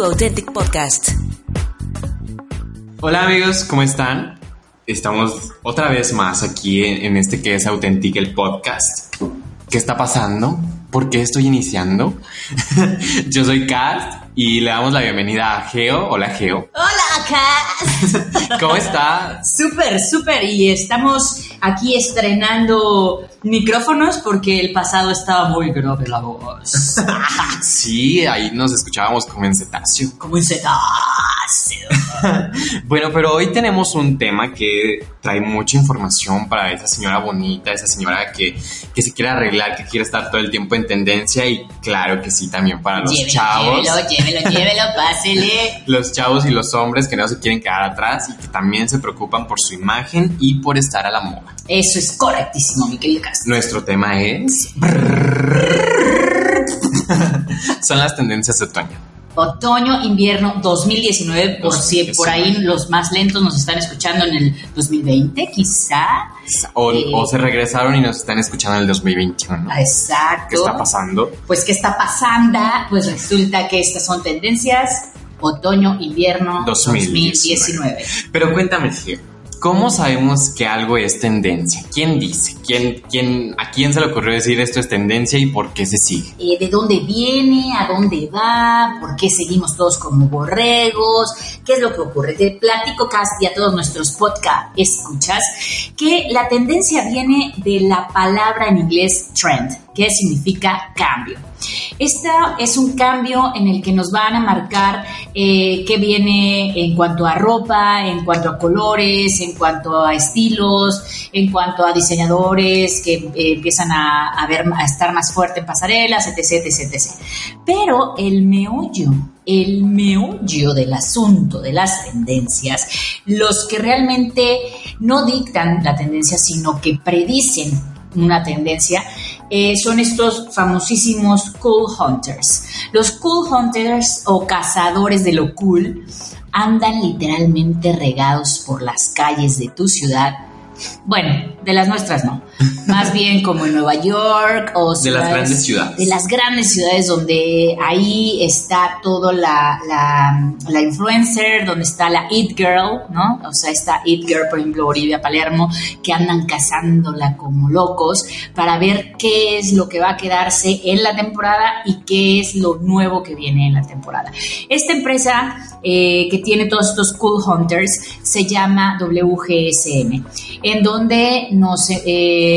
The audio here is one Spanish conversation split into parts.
To Authentic Podcast. Hola amigos, ¿cómo están? Estamos otra vez más aquí en, en este que es Authentic el podcast. ¿Qué está pasando? ¿Por qué estoy iniciando? Yo soy Cast y le damos la bienvenida a Geo. Hola Geo. Hola, ¿Cómo estás? Súper, súper. Y estamos aquí estrenando micrófonos porque el pasado estaba muy grave la voz. Sí, ahí nos escuchábamos como en cetáceo. Como en cetáceo. Bueno, pero hoy tenemos un tema que trae mucha información para esa señora bonita, esa señora que, que se quiere arreglar, que quiere estar todo el tiempo en tendencia y claro que sí, también para los Llévelo, chavos. llévelo, llévelo, llévelo, pásele. Los chavos y los hombres que no se quieren quedar atrás y que también se preocupan por su imagen y por estar a la moda. Eso es correctísimo, mi querido Cas. Nuestro tema es... Son las tendencias de otoño. Otoño, invierno 2019, por si 2019. por ahí los más lentos nos están escuchando en el 2020, quizá. O, Eh. o se regresaron y nos están escuchando en el 2021. Exacto. ¿Qué está pasando? Pues, ¿qué está pasando? Pues resulta que estas son tendencias otoño, invierno 2019. 2019. Pero cuéntame, Gio, ¿cómo sabemos que algo es tendencia? ¿Quién dice? ¿Quién, quién, ¿A quién se le ocurrió decir esto es tendencia y por qué se sigue? Eh, ¿De dónde viene? ¿A dónde va? ¿Por qué seguimos todos como borregos? ¿Qué es lo que ocurre? Te platico casi a todos nuestros podcast escuchas que la tendencia viene de la palabra en inglés trend, que significa cambio. Esta es un cambio en el que nos van a marcar eh, qué viene en cuanto a ropa, en cuanto a colores, en cuanto a estilos, en cuanto a diseñadores que eh, empiezan a estar más fuerte en pasarelas, etc, etc, etc. Pero el meollo, el meollo del asunto de las tendencias, los que realmente no dictan la tendencia, sino que predicen una tendencia, eh, son estos famosísimos cool hunters. Los cool hunters o cazadores de lo cool andan literalmente regados por las calles de tu ciudad. Bueno, de las nuestras no. Más bien como en Nueva York o De las ciudades- grandes ciudades. De las grandes ciudades donde ahí está todo la, la, la influencer, donde está la It Girl, ¿no? O sea, está It Girl, por ejemplo, Olivia Palermo, que andan cazándola como locos para ver qué es lo que va a quedarse en la temporada y qué es lo nuevo que viene en la temporada. Esta empresa eh, que tiene todos estos cool hunters se llama WGSM, en donde nos, eh,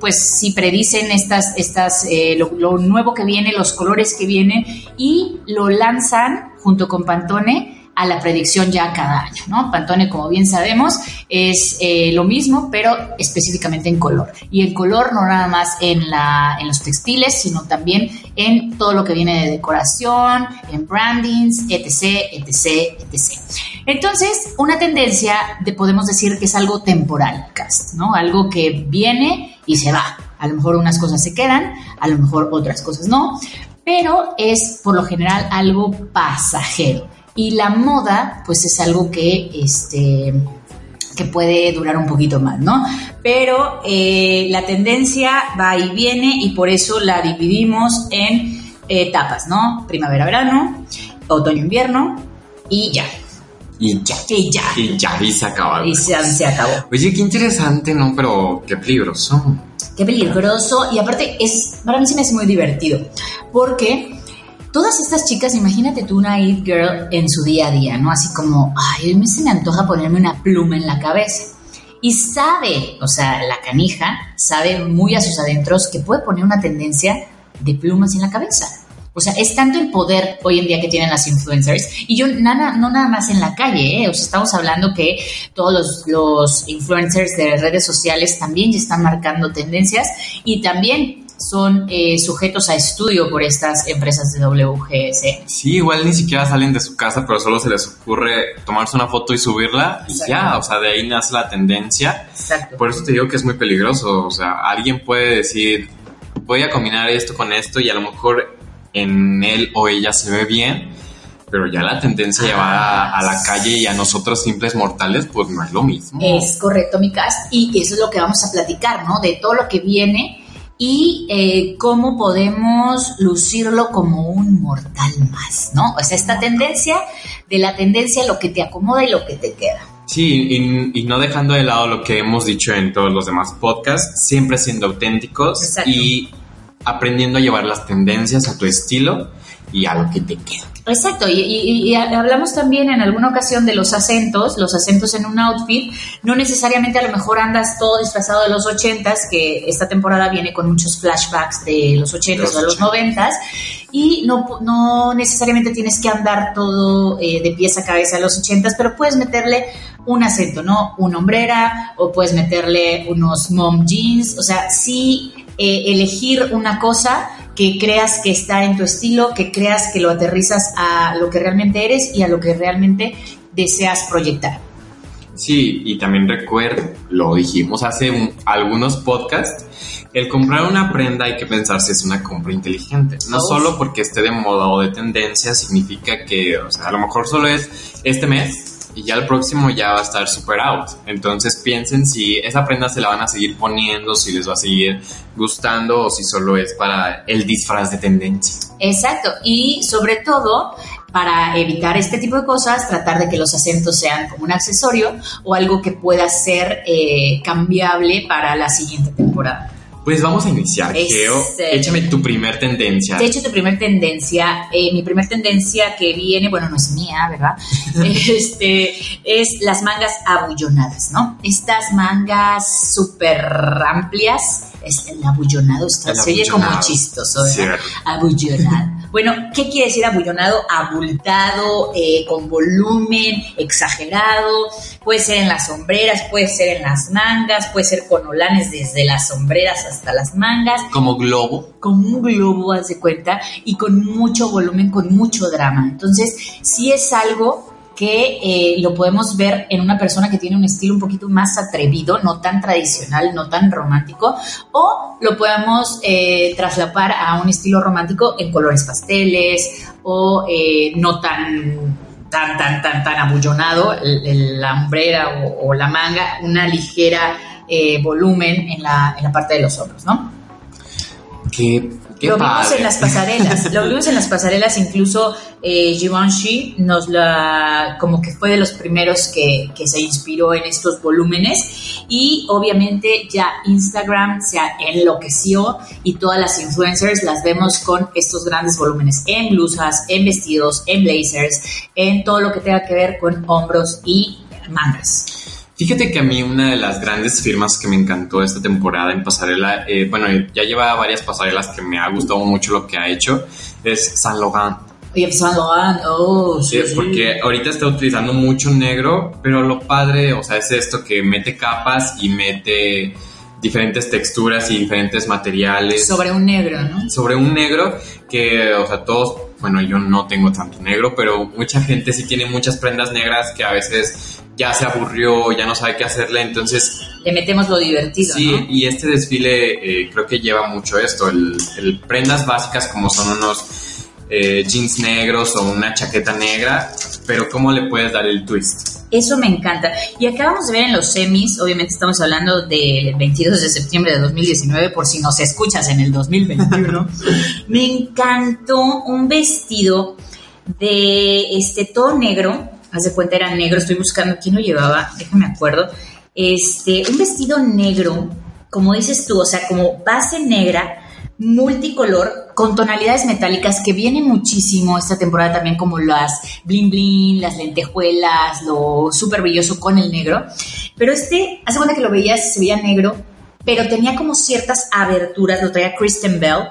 pues si predicen estas, estas, eh, lo nuevo que viene, los colores que vienen y lo lanzan junto con Pantone a la predicción ya cada año, ¿no? Pantone, como bien sabemos, es eh, lo mismo, pero específicamente en color. Y el color no nada más en, la, en los textiles, sino también en todo lo que viene de decoración, en brandings, etc., etc., etc. Entonces, una tendencia de, podemos decir que es algo temporal, ¿no? Algo que viene y se va. A lo mejor unas cosas se quedan, a lo mejor otras cosas no, pero es por lo general algo pasajero. Y la moda, pues es algo que, este, que puede durar un poquito más, ¿no? Pero eh, la tendencia va y viene y por eso la dividimos en etapas, ¿no? Primavera-verano, otoño-invierno y ya. Y ya. Y ya. Y ya, y se acaba. Y se, se acabó. Oye, qué interesante, ¿no? Pero qué peligroso. Qué peligroso. Y aparte, es, para mí se me hace muy divertido. Porque todas estas chicas, imagínate tú una It Girl en su día a día, ¿no? Así como, ay, a mí se me antoja ponerme una pluma en la cabeza. Y sabe, o sea, la canija sabe muy a sus adentros que puede poner una tendencia de plumas en la cabeza. O sea, es tanto el poder hoy en día que tienen las influencers. Y yo, nada, no nada más en la calle, ¿eh? O sea, estamos hablando que todos los, los influencers de redes sociales también ya están marcando tendencias y también son eh, sujetos a estudio por estas empresas de WGS. Sí, igual ni siquiera salen de su casa, pero solo se les ocurre tomarse una foto y subirla y Exacto. ya, o sea, de ahí nace la tendencia. Exacto. Por eso te digo que es muy peligroso, o sea, alguien puede decir, voy a combinar esto con esto y a lo mejor en él o ella se ve bien, pero ya la tendencia Ah, llevada a la calle y a nosotros simples mortales, pues no es lo mismo. Es correcto, mi cast, y eso es lo que vamos a platicar, ¿no? De todo lo que viene y eh, cómo podemos lucirlo como un mortal más, ¿no? O sea, esta tendencia de la tendencia lo que te acomoda y lo que te queda. Sí, y, y, no dejando de lado lo que hemos dicho en todos los demás podcasts, siempre siendo auténticos Exacto. y aprendiendo a llevar las tendencias a tu estilo y a lo que te queda. Exacto, y, y, y, hablamos también en alguna ocasión de los acentos, los acentos en un outfit, no necesariamente a lo mejor andas todo disfrazado de los ochentas, que esta temporada viene con muchos flashbacks de los ochentas o de los noventas, y no, no necesariamente tienes que andar todo eh, de pies a cabeza a los ochentas, pero puedes meterle un acento, ¿no? Una hombrera, o puedes meterle unos mom jeans, o sea, sí eh, elegir una cosa que creas que está en tu estilo, que creas que lo aterrizas a lo que realmente eres y a lo que realmente deseas proyectar. Sí, y también recuerdo, lo dijimos hace un, algunos podcasts, el comprar una prenda hay que pensar si es una compra inteligente. No solo porque esté de moda o de tendencia significa que, o sea, a lo mejor solo es este mes y ya el próximo ya va a estar super out. Entonces piensen si esa prenda se la van a seguir poniendo, si les va a seguir gustando o si solo es para el disfraz de tendencia. Exacto, y sobre todo para evitar este tipo de cosas, tratar de que los acentos sean como un accesorio o algo que pueda ser eh, cambiable para la siguiente temporada. Pues vamos a iniciar, Geo. Échame tu primer tendencia. De hecho, tu primer tendencia, eh, mi primer tendencia que viene, bueno, no es mía, ¿verdad? este, es las mangas abullonadas, ¿no? Estas mangas súper amplias, es el abullonado, está, El se oye como chistoso, ¿verdad? Abullonado. Bueno, ¿qué quiere decir abullonado? Abultado, eh, con volumen, exagerado. Puede ser en las sombreras, puede ser en las mangas, puede ser con olanes desde las sombreras hasta las mangas, Como globo. como un globo, haz de cuenta, y con mucho volumen, con mucho drama. Entonces, sí es algo que eh, lo podemos ver en una persona que tiene un estilo un poquito más atrevido, no tan tradicional, no tan romántico, o lo podemos eh, traslapar a un estilo romántico en colores pasteles o eh, no tan tan tan tan tan abullonado el- el- la hombrera o, o la manga, una ligera eh, volumen en la, en la parte de los hombros, ¿no? Qué, qué lo vimos en las pasarelas, lo vimos en las pasarelas, incluso eh, Givenchy nos la, como que fue de los primeros que, que se inspiró en estos volúmenes y obviamente ya Instagram se enloqueció y todas las influencers las vemos con estos grandes volúmenes en blusas, en vestidos, en blazers, en todo lo que tenga que ver con hombros y mangas. Fíjate que a mí una de las grandes firmas que me encantó esta temporada en pasarela, eh, bueno, ya lleva varias pasarelas que me ha gustado mucho lo que ha hecho, es Saint Laurent. Oye, pues Saint Laurent, oh, Sí, sí. porque ahorita está utilizando mucho negro, pero lo padre, o sea, es esto que mete capas y mete diferentes texturas y diferentes materiales sobre un negro, ¿no? sobre un negro que, o sea, todos, bueno, yo no tengo tanto negro, pero mucha gente sí tiene muchas prendas negras que a veces ya se aburrió, ya no sabe qué hacerle, entonces Le metemos lo divertido, sí, ¿no? y este desfile eh, creo que lleva mucho esto, el, el prendas básicas como son unos eh, jeans negros o una chaqueta negra, pero cómo le puedes dar el twist. Eso me encanta. Y acabamos de ver en los semis, obviamente estamos hablando del 22 de septiembre de 2019, por si nos escuchas en el 2021. me encantó un vestido de este todo negro. Haz de cuenta, era negro. Estoy buscando quién lo llevaba, déjame acuerdo. Este, un vestido negro, como dices tú, o sea, como base negra, multicolor, con tonalidades metálicas que viene muchísimo esta temporada también, como las bling bling, las lentejuelas, lo súper brilloso con el negro. Pero este, hace cuenta que lo veías, se veía negro, pero tenía como ciertas aberturas, lo traía Kristen Bell,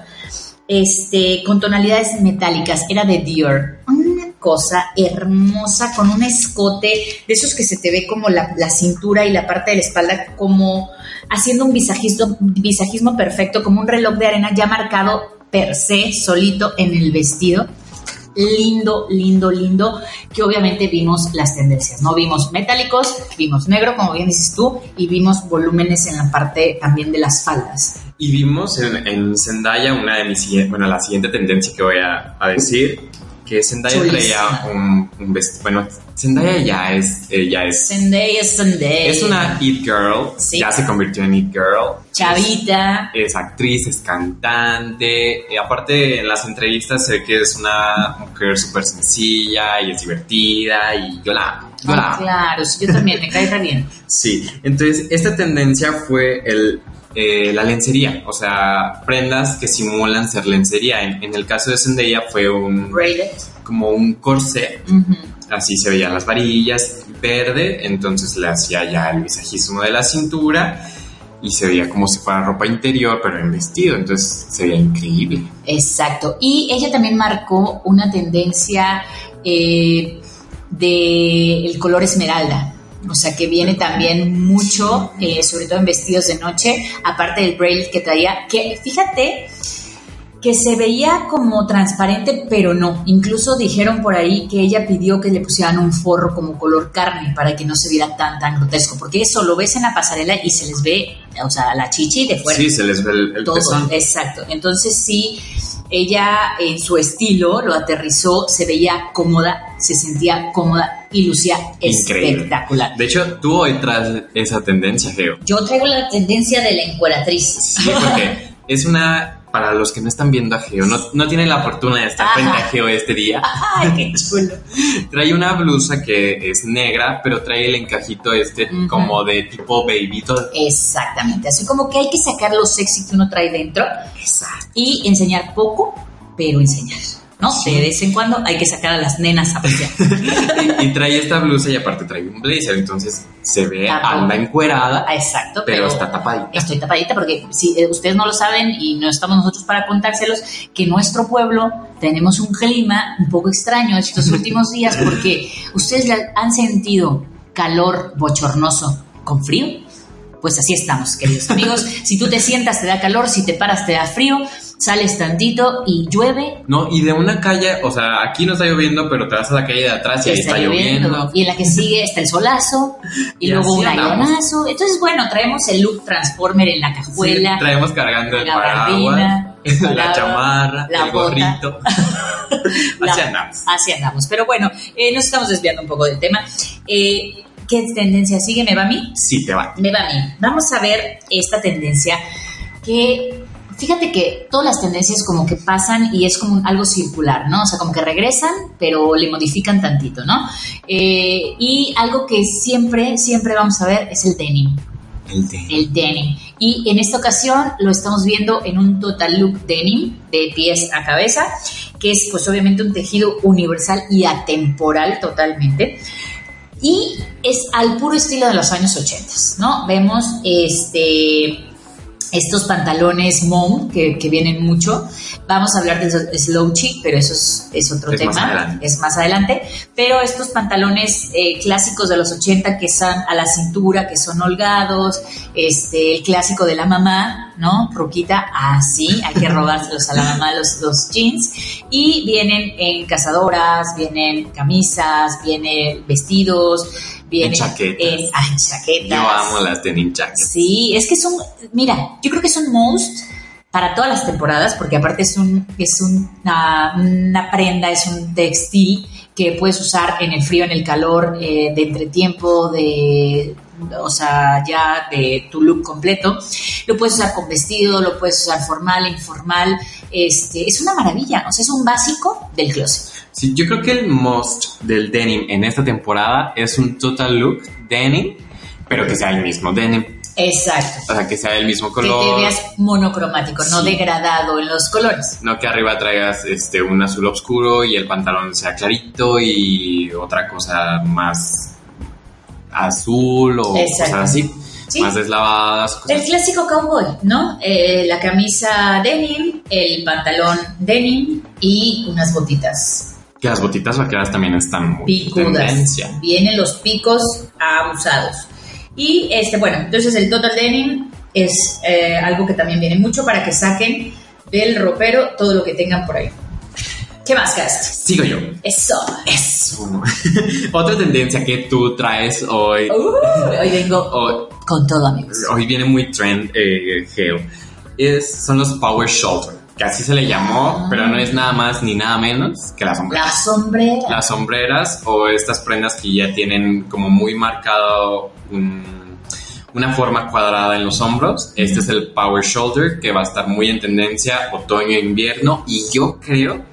este, con tonalidades metálicas, era de Dior. Una cosa hermosa, con un escote de esos que se te ve como la, la cintura y la parte de la espalda, como haciendo un visajismo, visajismo perfecto, como un reloj de arena ya marcado per se, solito en el vestido. Lindo, lindo, lindo, que obviamente vimos las tendencias, ¿no? Vimos metálicos, vimos negro, como bien dices tú, y vimos volúmenes en la parte también de las faldas. Y vimos en, en Zendaya una de mis bueno, la siguiente tendencia que voy a decir, que Zendaya Chulísima. traía un, un vestido, bueno, Zendaya ya es, eh, ya es Zendaya, Zendaya. Es una It Girl, Sí. ya se convirtió en It Girl. Chavita. Es actriz, es cantante. Y aparte, en las entrevistas sé que es una mujer súper sencilla y es divertida. Y yo la amo. Yo la Ah, amo. claro, sí, yo también, me cae re bien. Sí, entonces esta tendencia fue el, eh, la lencería, o sea, prendas que simulan ser lencería. En, en el caso de Zendaya fue un Braided. como un corset, Ujú. así se veían las varillas, verde, entonces le hacía ya el visajismo de la cintura y se veía como si fuera ropa interior, pero en vestido, entonces se veía increíble. Exacto. Y ella también marcó una tendencia eh, de el color esmeralda. O sea, que viene también mucho, eh, sobre todo en vestidos de noche, aparte del braid que traía, que fíjate que se veía como transparente, pero no. Incluso dijeron por ahí que ella pidió que le pusieran un forro como color carne para que no se viera tan, tan grotesco, porque eso lo ves en la pasarela y se les ve, o sea, la chichi de fuera Sí, se les ve el, el todo, pezón. exacto. Entonces sí, ella en su estilo lo aterrizó, se veía cómoda, se sentía cómoda y lucía Increíble. espectacular. De hecho, tú hoy traes esa tendencia, Geo. Yo traigo la tendencia de la encueratriz. Sí, porque es una, para los que no están viendo a Geo, no, no tienen la fortuna de estar Ajá. frente a Geo este día, Ay, qué chulo. trae una blusa que es negra, pero trae el encajito este como de tipo baby doll. Exactamente, así como que hay que sacar lo sexy que uno trae dentro Exacto. y enseñar poco, pero enseñar. ¿No? Sí. De vez en cuando hay que sacar a las nenas a pasear. Y, y trae esta blusa y aparte trae un blazer, entonces se ve, anda encuerada, Exacto, pero está tapadita. Estoy tapadita porque si eh, ustedes no lo saben y no estamos nosotros para contárselos, que en nuestro pueblo tenemos un clima un poco extraño estos últimos días porque ustedes han sentido calor bochornoso con frío. Pues así estamos, queridos amigos. Si tú te sientas te da calor, si te paras te da frío, sales tantito y llueve. No, y de una calle, o sea, aquí no está lloviendo, pero te vas a la calle de atrás y ahí está, lloviendo. Y en la que sigue está el solazo y, Y luego un ayonazo. Entonces, bueno, traemos el look Transformer en la Sí, cajuela. traemos cargando el la paraguas, el la chamarra, la el bota. gorrito. Así andamos. Así andamos. Pero bueno, eh, nos estamos desviando un poco del tema. Eh, ¿Qué tendencia sigue? ¿Me va a mí? Sí, te va. Me va a mí. Vamos a ver esta tendencia que... Fíjate que todas las tendencias como que pasan y es como un- algo circular, ¿no? O sea, como que regresan, pero le modifican tantito, ¿no? Eh, y algo que siempre, siempre vamos a ver es el denim El de. el denim. Y en esta ocasión lo estamos viendo en un total look denim de pies a cabeza, que es pues obviamente un tejido universal y atemporal totalmente. Y es al puro estilo de los años 80, ¿no? Vemos este estos pantalones mom que, que vienen mucho. Vamos a hablar de slouchy, pero eso es, es otro Es tema. más. Es más adelante. Pero estos pantalones eh, clásicos de los 80 que están a la cintura, que son holgados, este, el clásico de la mamá, ¿no? Ruquita, así, hay que robárselos a la mamá los, los jeans. Y vienen en cazadoras, vienen camisas, vienen vestidos, vienen chaquetas. en- ah, en chaquetas. Yo amo las denim jackets. Sí, es que son, mira, yo creo que son most para todas las temporadas, porque aparte es un, es una, una prenda, es un textil que puedes usar en el frío, en el calor, eh, de entretiempo, de, o sea, ya de tu look completo. Lo puedes usar con vestido, lo puedes usar formal, informal. Este, es una maravilla, o sea, es un básico del closet. Sí, yo creo que el most del denim en esta temporada es un total look denim, pero que sea el mismo denim. Exacto. O sea, que sea el mismo Que te color. veas monocromático, no degradado en los colores. No que arriba traigas este, un azul oscuro y el pantalón sea clarito y otra cosa más azul o Exacto. cosas así. Sí. Más deslavadas. El clásico cowboy, ¿no? Eh, la camisa denim, el pantalón denim y unas botitas Que las botitas vaqueras también están muy picudas. tendencia. Vienen los picos abusados. Y este, bueno, entonces el total denim es eh, algo que también viene mucho para que saquen del ropero todo lo que tengan por ahí. ¿Qué más, Cast? Sigo yo. Eso. Eso. Otra tendencia que tú traes hoy. Uh, hoy vengo hoy, con todo, amigos. hoy viene muy trend, eh, Geo. Es, son los Power Shoulder. Que así se le llamó, Ah. pero no es nada más ni nada menos que las sombreras. La sombrera. Las sombreras o estas prendas que ya tienen como muy marcado un, una forma cuadrada en los hombros. Este es el Power Shoulder que va a estar muy en tendencia otoño-invierno y yo creo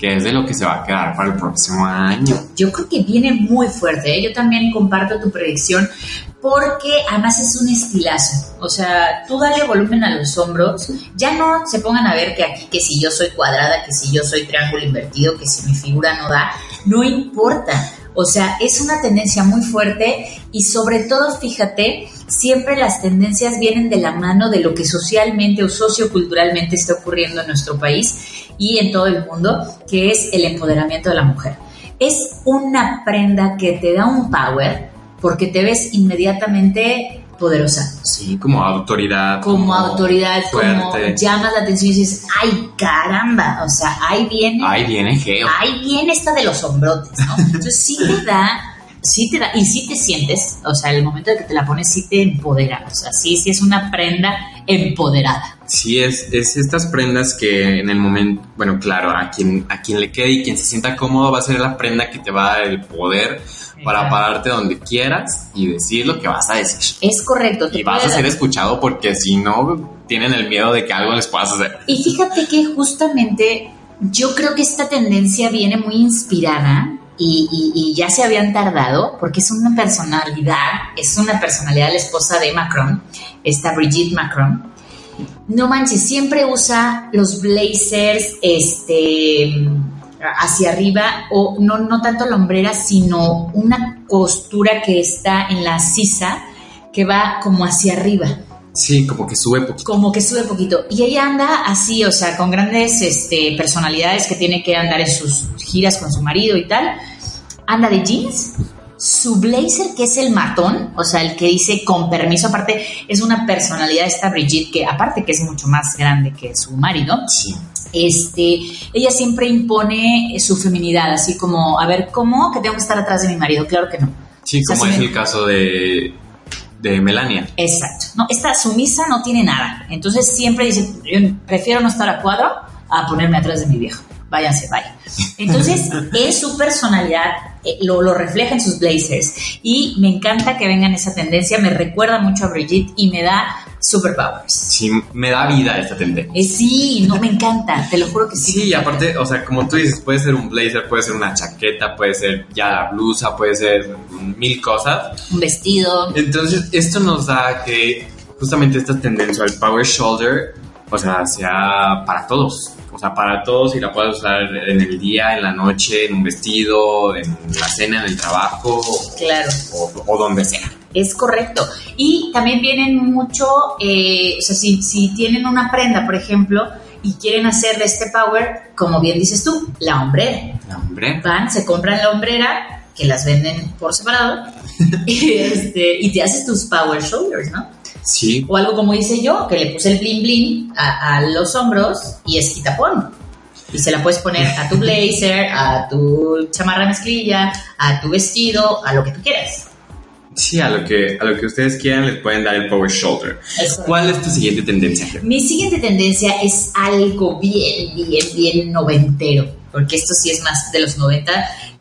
que es de lo que se va a quedar para el próximo año. Yo creo que viene muy fuerte. ¿eh? Yo también comparto tu predicción porque además es un estilazo. O sea, tú dale volumen a los hombros. Ya no se pongan a ver que aquí, que si yo soy cuadrada, que si yo soy triángulo invertido, que si mi figura no da. No importa. O sea, es una tendencia muy fuerte y sobre todo, fíjate, siempre las tendencias vienen de la mano de lo que socialmente o socioculturalmente está ocurriendo en nuestro país y en todo el mundo, que es el empoderamiento de la mujer. Es una prenda que te da un power porque te ves inmediatamente poderosa. Sí, como autoridad. Como, autoridad, como llamas la atención y dices, ay, caramba, o sea, ahí viene. Ahí viene Geo. Ahí viene esta de los hombrotes, ¿no? Entonces sí te da sí te da, y sí te sientes, o sea, el momento de que te la pones sí te empodera, o sea, sí, sí es una prenda empoderada. Sí, es, es estas prendas que en el momento, bueno, claro, a quien, a quien le quede y quien se sienta cómodo va a ser la prenda que te va a dar el poder para pararte donde quieras y decir lo que vas a decir. Es correcto. y vas a ser escuchado porque si no, tienen el miedo de que algo les puedas hacer. Y fíjate que justamente yo creo que esta tendencia viene muy inspirada y, ya se habían tardado porque es una personalidad, es una personalidad la esposa de Macron, esta Brigitte Macron. No manches, siempre usa los blazers este, hacia arriba o no, no tanto la hombrera, sino una costura que está en la sisa que va como hacia arriba. Sí, como que sube poquito. Como que sube poquito. Y ella anda así, o sea, con grandes este, personalidades que tiene que andar en sus giras con su marido y tal. Anda de jeans, su blazer, que es el matón, o sea, el que dice con permiso, aparte, es una personalidad esta Brigitte, que aparte que es mucho más grande que su marido. Sí. Este, ella siempre impone su feminidad, así como, a ver, ¿cómo que tengo que estar atrás de mi marido? Claro que no. Sí, como es el caso de de Melania. Exacto. No, esta sumisa no tiene nada. Entonces siempre dice, prefiero no estar a cuadro a ponerme atrás de mi viejo. Váyanse, vaya. Entonces, es su personalidad, eh, lo, lo, refleja en sus blazers. Y me encanta que vengan esa tendencia. Me recuerda mucho a Brigitte y me da superpowers. Sí, me da vida esta tendencia. Eh, sí, no me encanta, te lo juro que sí. Sí, y aparte, o sea, como tú dices, puede ser un blazer, puede ser una chaqueta, puede ser ya la blusa, puede ser mil cosas. Un vestido. Entonces, esto nos da que justamente esta tendencia al power shoulder, o sea, sea para todos. O sea, para todos y la puedes usar en el día, en la noche, en un vestido, en la cena, en el trabajo. Claro. o donde sea. Es correcto. Y también vienen mucho, eh, o sea, si, si tienen una prenda, por ejemplo, y quieren hacerle este power, como bien dices tú, la hombrera. La hombrera. Van, se compran la hombrera, que las venden por separado, y, este, y te haces tus power shoulders, ¿no? Sí. O algo como hice yo, que le puse el bling bling a, a los hombros y es quitapón. Y se la puedes poner a tu blazer, a tu chamarra mezclilla, a tu vestido, a lo que tú quieras. Sí, a lo que, a lo que ustedes quieran les pueden dar el power shoulder. ¿Cuál es tu siguiente tendencia? Mi siguiente tendencia es algo bien, bien, bien noventero, porque esto sí es más de los 90,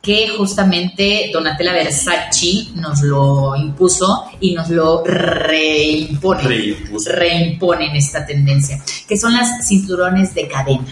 que justamente Donatella Versace nos lo impuso y nos lo reimpone. Reimpone en esta tendencia, que son las cinturones de cadena.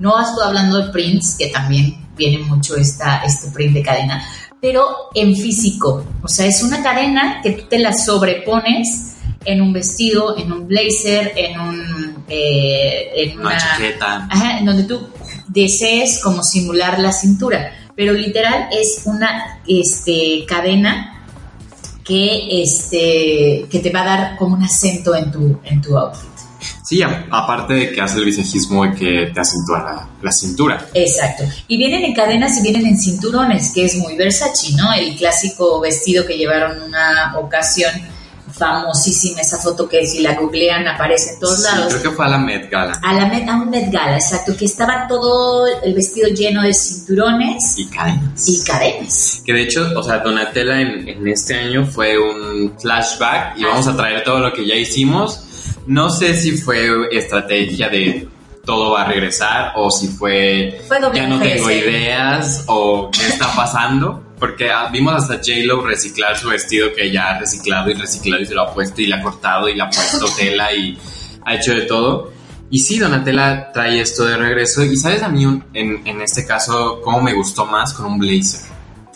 No estoy hablando de prints, que también viene mucho esta, este print de cadena, pero en físico. O sea, es una cadena que tú te la sobrepones en un vestido, en un blazer, en un... Eh, en una, chaqueta. Ajá, en donde tú desees como simular la cintura. Pero literal es una este, cadena que, este, que te va a dar como un acento en tu, en tu outfit. Sí, aparte de que hace el visajismo y que te acentúa la, cintura. Exacto. Y vienen en cadenas y vienen en cinturones, que es muy Versace, ¿no? El clásico vestido que llevaron una ocasión famosísima esa foto que si la googlean aparece en todos sí, lados. Creo que fue a la Met Gala. A la Met, a un Met Gala, exacto, que estaba todo el vestido lleno de cinturones y cadenas. Y cadenas. Que de hecho, o sea, Donatella en, en este año fue un flashback y vamos a traer todo lo que ya hicimos no sé si fue estrategia de todo va a regresar o si fue, ya no tengo ideas o qué está pasando. Porque ah, vimos hasta J-Lo reciclar su vestido que ya ha reciclado y reciclado y se lo ha puesto y le ha cortado y le ha puesto tela y ha hecho de todo. Y sí, Donatella trae esto de regreso. Y sabes a mí, un- en, en este caso, cómo me gustó más con un blazer.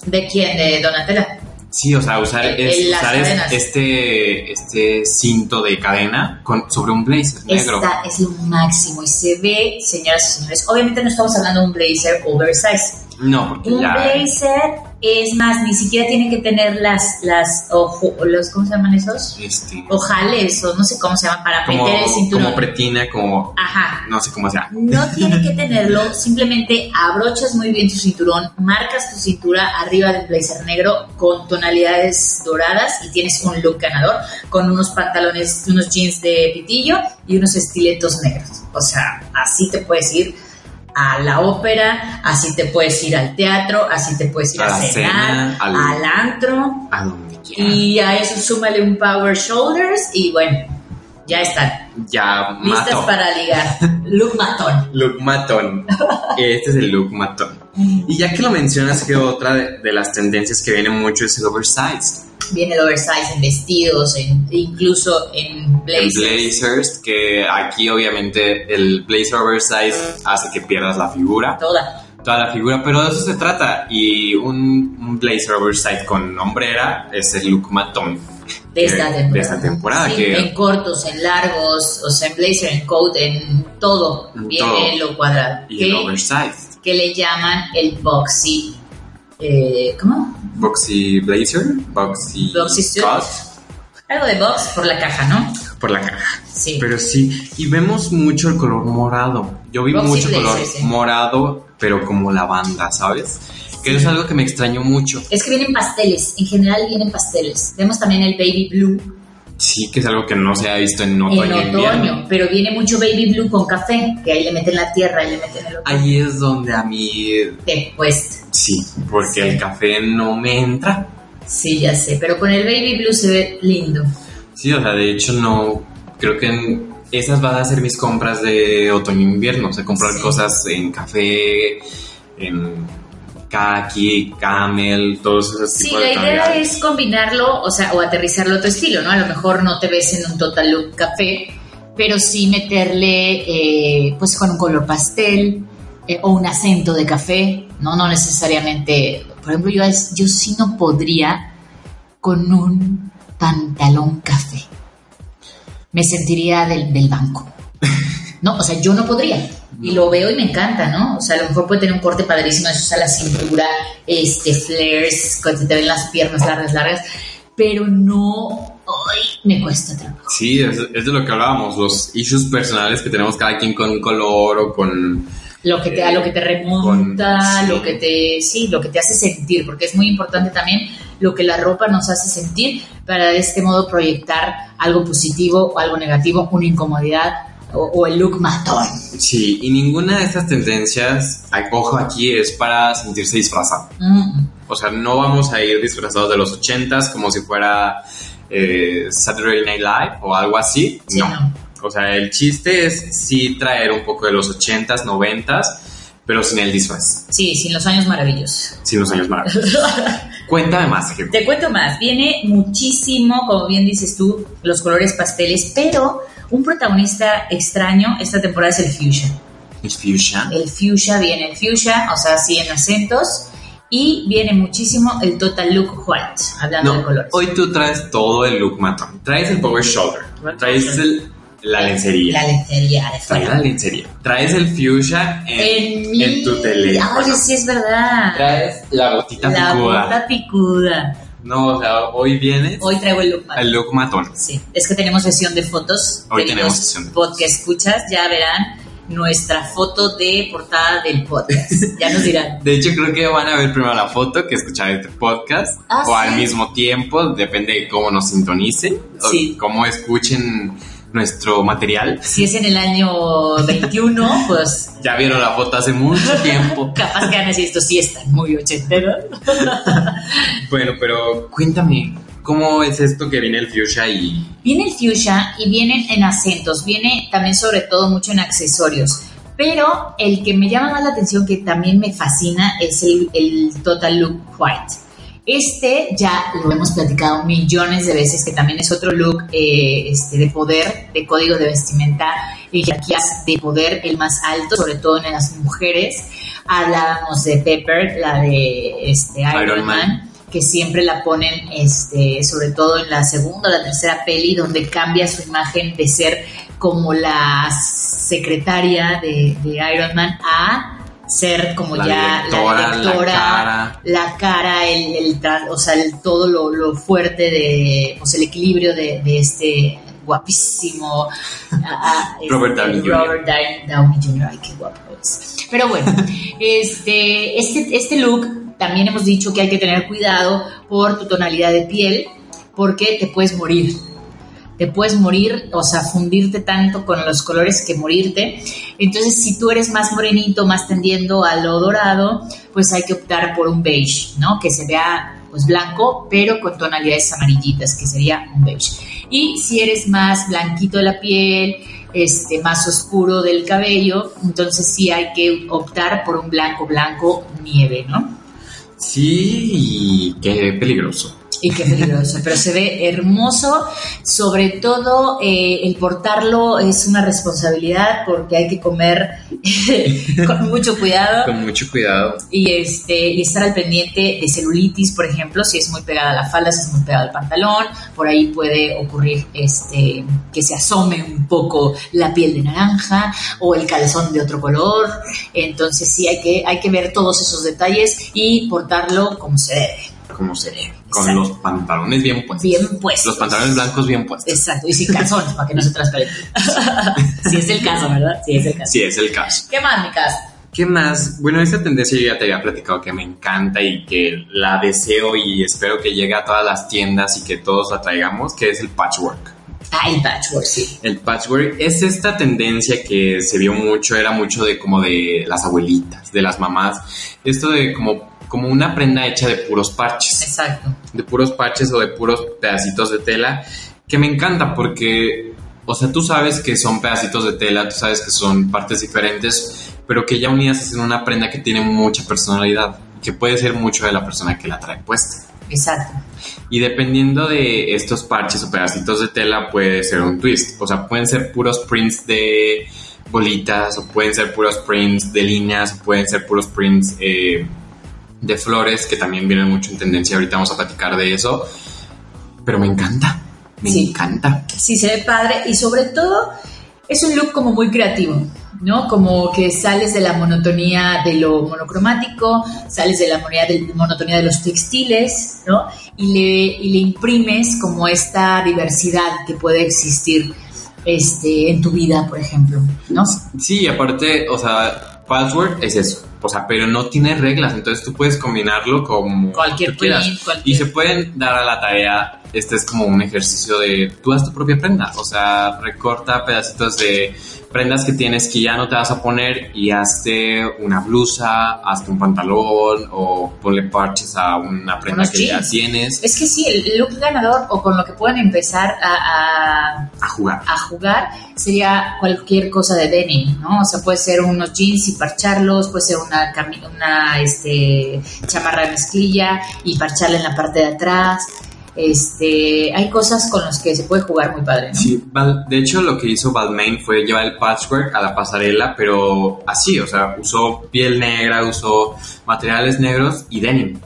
¿De quién? ¿De Donatella? Sí, o sea, usar, El- es- el- usar es- este, este cinto de cadena con, sobre un blazer negro. Esta es lo máximo y se ve, señoras y señores. Obviamente no estamos hablando de un blazer oversize. No, porque Un ya. blazer es más, ni siquiera tiene que tener las, las ojo, los, ¿cómo se llaman esos? Este, Ojales o no sé cómo se llaman para como, meter el cinturón. como pretina, como. Ajá. No sé cómo sea. No tiene que tenerlo, simplemente abrochas muy bien tu cinturón, marcas tu cintura arriba del blazer negro con tonalidades doradas y tienes un look ganador con unos pantalones, unos jeans de pitillo y unos estiletos negros. O sea, así te puedes ir a la ópera, así te puedes ir al teatro, así te puedes ir A cenar, cena, al- al antro A donde quiera. y a eso súmale un power shoulders y bueno, ya están. Ya Listas mató. para ligar. Look matón. Look matón. Este es el look matón. Y ya que lo mencionas, que otra de, de las tendencias que viene mucho es el oversized. Viene el oversize en vestidos, en, incluso en En blazers. blazers, que aquí obviamente el blazer oversized hace que pierdas la figura, Toda. toda la figura, pero de eso se trata. Y un, un blazer oversized con hombrera es el look matón. De esta temporada. de esta temporada, Sí, que- En cortos, en largos, o sea, en blazer, en coat, en todo. En viene todo. lo cuadrado. Y el que, oversized. que le llaman el boxy. eh, ¿Cómo? Boxy blazer, boxy, Boxy suit. Algo de box por la caja, ¿no? por la caja. Sí. Pero sí, y vemos mucho el color morado. Yo vi Boxy mucho blazer, color sí. morado, pero como lavanda, ¿sabes? Que es algo que me extrañó mucho. Es que vienen pasteles, en general vienen pasteles. Vemos también el baby blue Sí, que es algo que no se ha visto en otoño en otoño, pero viene mucho baby blue con café, que ahí le meten la tierra y le meten el otro. Ahí es donde a mí Te cuesta. sí, porque el café no me entra. Sí, ya sé, pero con el baby blue se ve lindo. Sí, o sea, de hecho no creo que esas van a ser mis compras de otoño e invierno, o sea, comprar Sí. cosas en café, en kaki, camel, todos esos Sí, tipos la de idea tonalidades. es combinarlo, o sea, o aterrizarlo a tu estilo, ¿no? A lo mejor no te ves en un total look café, pero sí meterle, eh, pues, con un color pastel eh, o un acento de café, ¿no? No necesariamente, por ejemplo, yo, yo sí no podría con un pantalón café. Me sentiría del, del banco. No, o sea, yo no podría. Y lo veo y me encanta, ¿no? O sea, a lo mejor puede tener un corte padrísimo, eso a la cintura, este, flares, cuando te ven las piernas largas, largas, pero no, ay, me cuesta trabajo. Sí, es, es de lo que hablábamos, los issues personales que tenemos cada quien con color o con... Lo que te, a lo que te remonta, Con- sí. lo que te, sí, lo que te hace sentir, porque es muy importante también lo que la ropa nos hace sentir para de este modo proyectar algo positivo o algo negativo, una incomodidad o, o el look matón. Sí, y ninguna de estas tendencias, ojo aquí, es para sentirse disfrazado. Mm. O sea, no vamos a ir disfrazados de los ochentas como si fuera eh, Saturday Night Live o algo así. Sí, no. no. O sea, el chiste es sí traer un poco de los ochentas, noventas, pero sin el disfraz, Sí, sin los años maravillosos. sin los años maravillosos. Cuéntame más. Te cuento más, viene muchísimo, como bien dices tú, los colores pasteles, pero un protagonista extraño esta temporada es el fuchsia. El fuchsia. El fuchsia viene el fuchsia, o sea, así en acentos, y viene muchísimo el total look white, hablando de No, colores. hoy tú traes todo el look matón. Traes el power shoulder, traes el- la lencería. La lencería de Traes la lencería. Traes el fuchsia en, En, mi... en tu teléfono. Oye, sí es verdad. Traes la gotita La picuda. bota picuda. No, o sea, hoy vienes Hoy traigo el look matón. el look matón. Sí, es que tenemos sesión de fotos. Hoy tenemos sesión de Podcast escuchas, ya verán nuestra foto de portada del podcast. ya nos dirán. De hecho, creo que van a ver primero la foto que escuchar este podcast. Ah, o al mismo tiempo, depende de cómo nos sintonicen. Sí. O cómo escuchen nuestro material. Si es en el año 21, pues Ya vieron la foto hace mucho tiempo. capaz que decir esto sí están muy ochenteros. bueno, pero cuéntame, ¿cómo es esto que viene el fuchsia y Viene el fuchsia y vienen en acentos, viene también sobre todo mucho en accesorios. Pero el que me llama más la atención, que también me fascina, es el, el Total Look White. Este ya lo hemos platicado millones de veces, que también es otro look eh, este, de poder, de código de vestimenta y jerarquías de poder, el más alto, sobre todo en las mujeres. Hablábamos de Pepper, la de este, Iron, Iron Man, Man. que siempre la ponen, este, sobre todo en la segunda o la tercera peli, donde cambia su imagen de ser como la secretaria de, de Iron Man a ser como La ya directora, la la directora, cara. la cara, el, el tra- o sea, el- todo lo, lo fuerte de, pues el equilibrio de, de este guapísimo ah, ah, Robert Downey Jr. Robert Downey- Downey Jr. Ay, qué guapo es. Pero bueno, este, este, este look también hemos dicho que hay que tener cuidado por tu tonalidad de piel, porque te puedes morir. Te puedes morir, o sea, fundirte tanto con los colores que morirte. Entonces, si tú eres más morenito, más tendiendo a lo dorado, pues hay que optar por un beige, ¿no? Que se vea pues blanco, pero con tonalidades amarillitas, que sería un beige. Y si eres más blanquito de la piel, este, más oscuro del cabello, entonces sí hay que optar por un blanco, blanco nieve, ¿no? Sí, qué peligroso. Y qué peligroso, pero se ve hermoso. Sobre todo, eh, el portarlo es una responsabilidad porque hay que comer con mucho cuidado Con mucho cuidado. y, este, y estar al pendiente de celulitis, por ejemplo, si es muy pegada a la falda, si es muy pegada al pantalón, por ahí puede ocurrir este, que se asome un poco la piel de naranja o el calzón de otro color. Entonces sí hay que, hay que ver todos esos detalles y portarlo como se debe. Como se ve. Con Exacto. los pantalones bien puestos. Bien puestos. Los pantalones blancos bien puestos. Exacto, y sin calzones, para que no se transparente. si es el caso, ¿verdad? Si es el caso. Sí, es el caso. ¿Qué más, mi caso? ¿Qué más? Bueno, esta tendencia yo ya te había platicado que me encanta y que la deseo y espero que llegue a todas las tiendas y que todos la traigamos, que es el patchwork. Ah, el patchwork, sí. El patchwork es esta tendencia que se vio mucho, era mucho de como de las abuelitas, de las mamás. Esto de como, como una prenda hecha de puros parches. Exacto. de puros parches o de puros pedacitos de tela, que me encanta porque, o sea, tú sabes que son pedacitos de tela, tú sabes que son partes diferentes, pero que ya unidas hacen una prenda que tiene mucha personalidad, que puede ser mucho de la persona que la trae puesta. Exacto. Y dependiendo de estos parches o pedacitos de tela, puede ser un twist. O sea, pueden ser puros prints de bolitas, o pueden ser puros prints de líneas, o pueden ser puros prints eh, de flores, que también vienen mucho en tendencia. Ahorita vamos a platicar de eso. Pero me encanta, me Sí. encanta. Sí, se ve padre y sobre todo es un look como muy creativo, ¿no? Como que sales de la monotonía de lo monocromático, sales de la monotonía de, los textiles, ¿no? Y le, y le imprimes como esta diversidad que puede existir este, en tu vida, por ejemplo, ¿no? Sí, aparte, o sea, patchwork es eso. O sea, pero no tiene reglas, entonces tú puedes combinarlo como Cualquier tú quieras. cualquier- Y se pueden dar a la tarea, este es como un ejercicio de tú haz tu propia prenda, o sea, recorta pedacitos de prendas que tienes que ya no te vas a poner y hazte una blusa, hazte un pantalón o ponle parches a una prenda Unos que ya tienes Es que sí, el look ganador o con lo que pueden empezar a- a, a jugar. a jugar sería cualquier cosa de denim, ¿no? O sea, puede ser unos jeans y parcharlos, puede ser una, una este, chamarra de mezclilla y parcharla en la parte de atrás. Este, hay cosas con las que se puede jugar muy padre, ¿no? Sí, de hecho lo que hizo Balmain fue llevar el patchwork a la pasarela, pero así, o sea, usó piel negra, usó materiales negros y denim.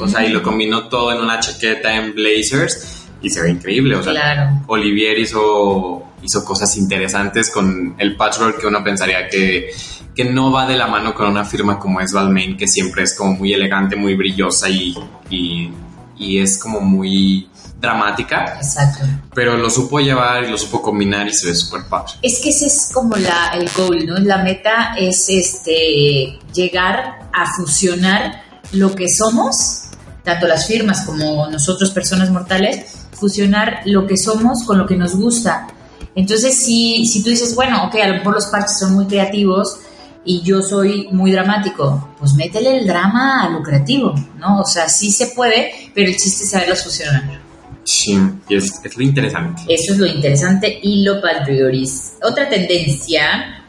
O sea, y lo combinó todo en una chaqueta en blazers y se ve increíble. O sea, Claro. Olivier hizo, hizo cosas interesantes con el patchwork que uno pensaría que, que no va de la mano con una firma como es Balmain, que siempre es como muy elegante, muy brillosa y, y, y es como muy dramática Exacto. pero lo supo llevar y lo supo combinar y se ve súper padre. Es que ese es como la, el goal, ¿no? La meta es este llegar a fusionar lo que somos, tanto las firmas como nosotros personas mortales, fusionar lo que somos con lo que nos gusta. Entonces, si, si tú dices, bueno, ok, a lo mejor los parches son muy creativos y yo soy muy dramático, pues métele el drama a lo creativo, ¿no? O sea, sí se puede, pero el chiste es saberlos fusionar. Sí, y es, es lo interesante. Eso es lo interesante y lo padrioris. Otra tendencia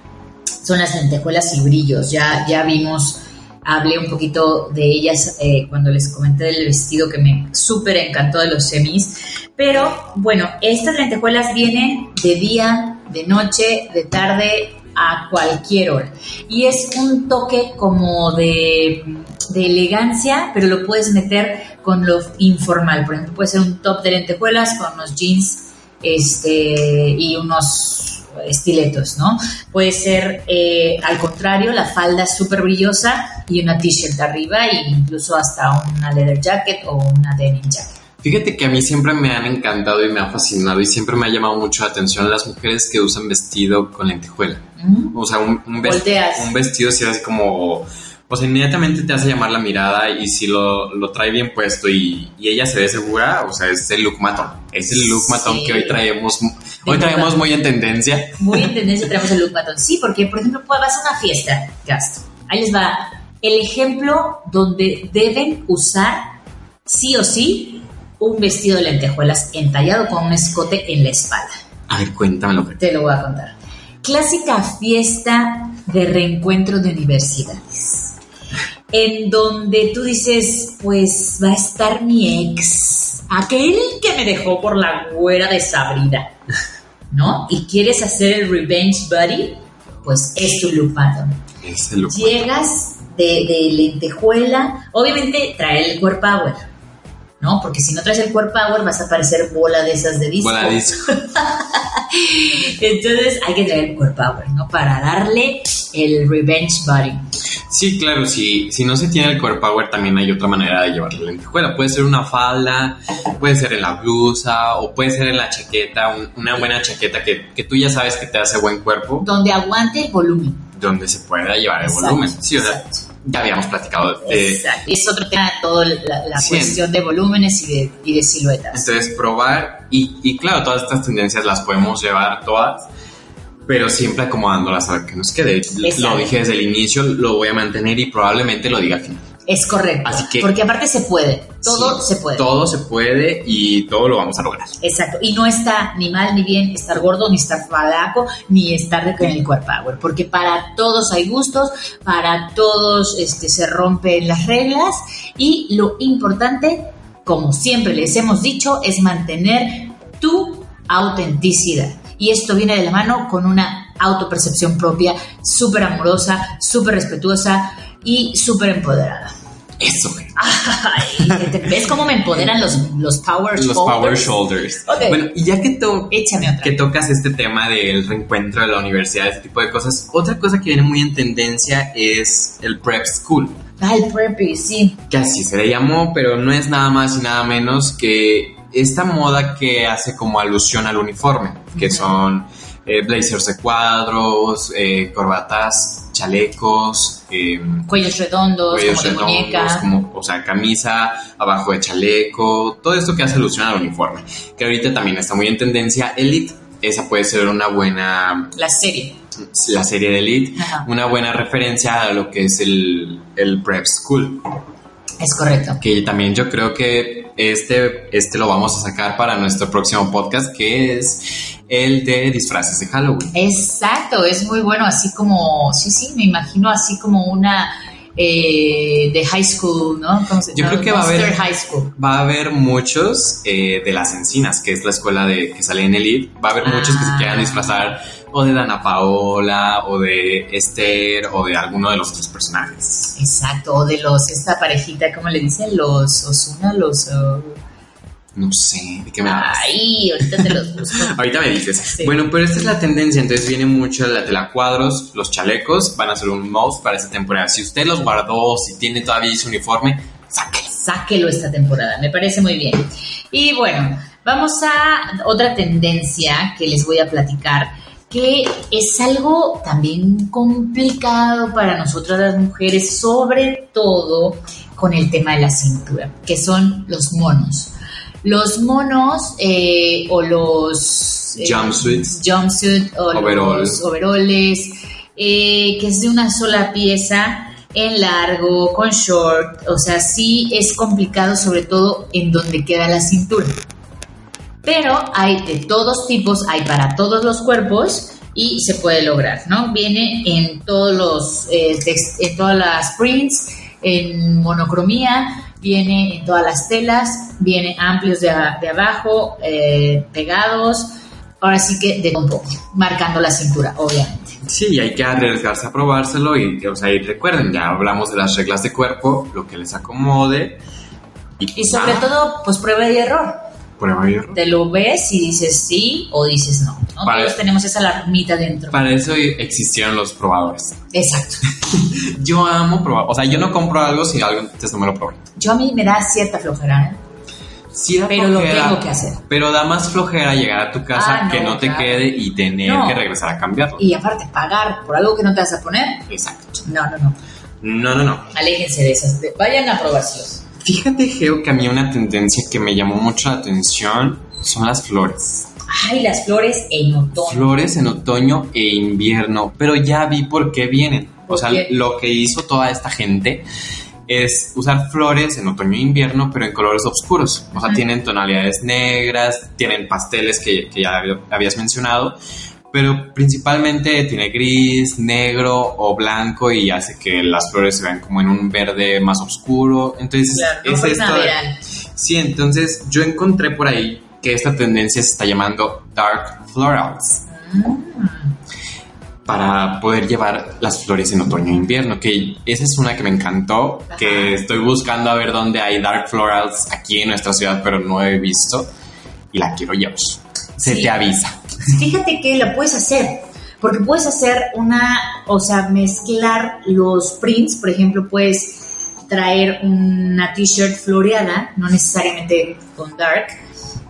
son las lentejuelas y brillos. Ya, ya vimos hablé un poquito de ellas eh, cuando les comenté del vestido que me súper encantó de los semis. Pero bueno, estas lentejuelas vienen de día, de noche, de tarde, a cualquier hora. Y es un toque como de, de elegancia, pero lo puedes meter con lo informal. Por ejemplo, puede ser un top de lentejuelas con unos jeans este, y unos estiletos, ¿no? Puede ser eh, al contrario, la falda súper brillosa y una t-shirt arriba e incluso hasta una leather jacket o una denim jacket. Fíjate que a mí siempre me han encantado y me ha fascinado y siempre me ha llamado mucho la atención las mujeres que usan vestido con lentejuela. Mm. O sea, un, un, vest- Volteas. un vestido así así como... O sea, inmediatamente te hace llamar la mirada y si lo, lo trae bien puesto y, y ella se ve segura, o sea, es el look matón. Es el look matón Sí. que hoy traemos, hoy traemos muy en tendencia. Muy en tendencia tenemos el look matón. Sí, porque, por ejemplo, pues, vas a una fiesta, gasto. Ahí les va el ejemplo donde deben usar, sí o sí, un vestido de lentejuelas entallado con un escote en la espalda. A ver, cuéntamelo. Te lo voy a contar. Clásica fiesta de reencuentro de universidades. En donde tú dices, pues va a estar mi ex, aquel que me dejó por la güera desabrida, ¿no? Y quieres hacer el revenge buddy, pues es tu look. Es el look Llegas de, de lentejuela, obviamente trae el core power, ¿no? Porque si no traes el core power vas a parecer bola de esas de disco. Bola disco. Entonces hay que traer el core power, ¿no? Para darle el revenge body. Sí, claro, si, si no se tiene el core power, también hay otra manera de llevar la lentejuela. Puede ser una falda, puede ser en la blusa, o puede ser en la chaqueta, un- una buena chaqueta que, que tú ya sabes que te hace buen cuerpo, Donde aguante el volumen. donde se pueda llevar el Exacto, volumen. Sí, o sea, exacto. Ya habíamos platicado de... Exacto. Es otro tema, toda la, la cuestión de volúmenes y de, y de siluetas. Entonces, probar, y, y claro, todas estas tendencias las podemos llevar todas, pero siempre acomodándolas a ver que nos quede. Lo dije desde el inicio, lo voy a mantener y probablemente lo diga al final. Es correcto. Así que- Porque aparte se puede. Todo Sí, se puede. Todo se puede y todo lo vamos a lograr. Exacto. Y no está ni mal ni bien estar gordo, ni estar falaco, ni estar con el core power. Porque para todos hay gustos, para todos este, se rompen las reglas. Y lo importante, como siempre les hemos dicho, es mantener tu autenticidad. Y esto viene de la mano con una autopercepción propia súper amorosa, súper respetuosa y súper empoderada. Eso, güey. Ay, ¿Ves cómo me empoderan los, los power los shoulders? Power Shoulders. Ok. Bueno, y ya que, to- Échame otra. que tocas este tema del reencuentro de la universidad, este tipo de cosas, otra cosa que viene muy en tendencia es el Prep School, Ah, el preppy, sí. que así se le llamó, pero no es nada más y nada menos que esta moda que hace como alusión al uniforme, que son eh, blazers de cuadros, eh, corbatas, chalecos, eh, Cuellos redondos, cuellos como de redondos, muñeca. como, o sea, camisa, abajo de chaleco, todo esto que hace alusión al uniforme, que ahorita también está muy en tendencia, Elite, esa puede ser una buena, La serie. la serie de Elite, Ajá. una buena referencia a lo que es el, el Prep School, Es correcto. que también yo creo que este, este lo vamos a sacar para nuestro próximo podcast, que es el de disfraces de Halloween. Exacto, es muy bueno, así como, sí, sí, me imagino así como una eh, de high school, ¿no? ¿Cómo se- Yo no, creo que va a haber- high school. Va a haber muchos eh, de las encinas, que es la escuela de que sale en Elite. Va a haber muchos que se Ah. quieran disfrazar o de Dana Paola, o de Esther, o de alguno de los otros personajes. Exacto, o de los, esta parejita, ¿cómo le dicen? Los Osuna, los... uh, No sé, ¿de qué me hablas? ay, ahorita te los busco. Ahorita me dices. Sí. Bueno, pero esta es la tendencia, entonces viene mucho la telacuadros, los chalecos, van a ser un must para esta temporada. Si usted los guardó, si tiene todavía su uniforme, sáquelo. sáquelo esta temporada, me parece muy bien. Y bueno, vamos a otra tendencia que les voy a platicar, que es algo también complicado para nosotras las mujeres, sobre todo con el tema de la cintura, que son los monos. Los monos eh, o los eh, Jumpsuits. jumpsuit o Overall. los overoles, eh, que es de una sola pieza en largo, con short, o sea, sí es complicado sobre todo en donde queda la cintura. Pero hay de todos tipos, hay para todos los cuerpos y se puede lograr, ¿no? Viene en todos los, eh, text- en todas las prints, en monocromía, viene en todas las telas, viene amplios de, de abajo, eh, pegados, ahora sí que de un poco, marcando la cintura, obviamente. Sí, hay que arriesgarse a probárselo y, o sea, y recuerden, ya hablamos de las reglas de cuerpo, lo que les acomode. Y, Y sobre ah, todo, pues prueba y error. Prueba y error. Te lo ves y dices sí o dices no. ¿no? Para- Todos tenemos esa alarmita dentro. Para eso existieron los probadores. Exacto. Yo amo probar, o sea, yo no compro algo si algo antes no me lo probé. Yo a mí me da cierta flojera, ¿eh? Sí da Pero lo tengo que hacer. Pero da más flojera llegar a tu casa Ah, que no, te quede y tener No. que regresar a cambiarlo. Y aparte, pagar por algo que no te vas a poner. Exacto. No, no, no. No, no, no. Aléjense de esas. de- Vayan a probárselos. Fíjate, Geo, que a mí una tendencia que me llamó mucho la atención son las flores. Ay, las flores en otoño. Flores en otoño e invierno, pero ya vi por qué vienen. O ¿Por sea, qué? lo que hizo toda esta gente es usar flores en otoño e invierno, pero en colores oscuros. O sea, tienen tonalidades negras, tienen pasteles que, que ya hab- habías mencionado, pero principalmente tiene gris, negro o blanco y hace que las flores se vean como en un verde más oscuro. Entonces, Claro, es esto de-. Sí, entonces yo encontré por ahí que esta tendencia se está llamando Dark Florals para poder llevar las flores en otoño e invierno, que esa es una que me encantó, Ajá. que estoy buscando a ver dónde hay Dark Florals aquí en nuestra ciudad, pero no he visto y la quiero llevar. Se Sí. te avisa. Fíjate que la puedes hacer. Porque puedes hacer una, o sea, mezclar los prints. Por ejemplo, puedes traer una t-shirt floreada, no necesariamente con dark,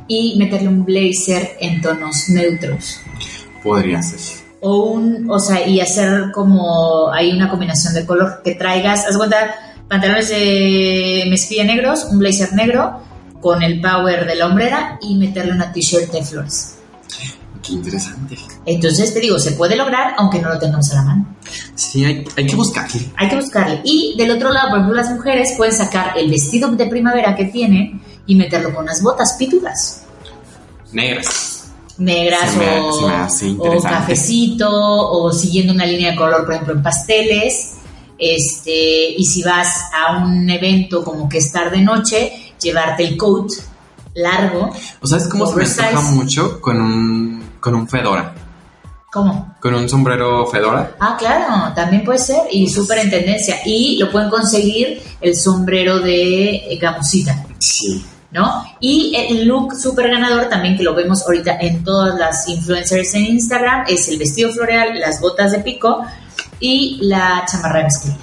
y meterle un blazer en tonos neutros. Podría ser. O un, o sea, y hacer como hay una combinación de color que traigas, haz cuenta, pantalones de mezclilla negros, un blazer negro con el power de la hombrera y meterle una t-shirt de flores. Qué interesante. Entonces te digo, se puede lograr aunque no lo tengamos a la mano. Sí, hay, hay que buscarle. Hay que buscarle. Y del otro lado, por ejemplo, las mujeres pueden sacar el vestido de primavera que tienen y meterlo con unas botas pitudas. Negras. Negras Se me- o, se me o cafecito o siguiendo una línea de color, por ejemplo, en pasteles. Este, y si vas a un evento como que es tarde noche, llevarte el coat largo. ¿O sabes cómo se me mucho con un, con un fedora? ¿Cómo? Con un sombrero fedora. Ah, claro, también puede ser y súper en tendencia. Y lo pueden conseguir el sombrero de eh, gamusita, Sí. ¿no? Y el look súper ganador también que lo vemos ahorita en todas las influencers en Instagram es el vestido floreal, las botas de pico y la chamarra de mezclilla.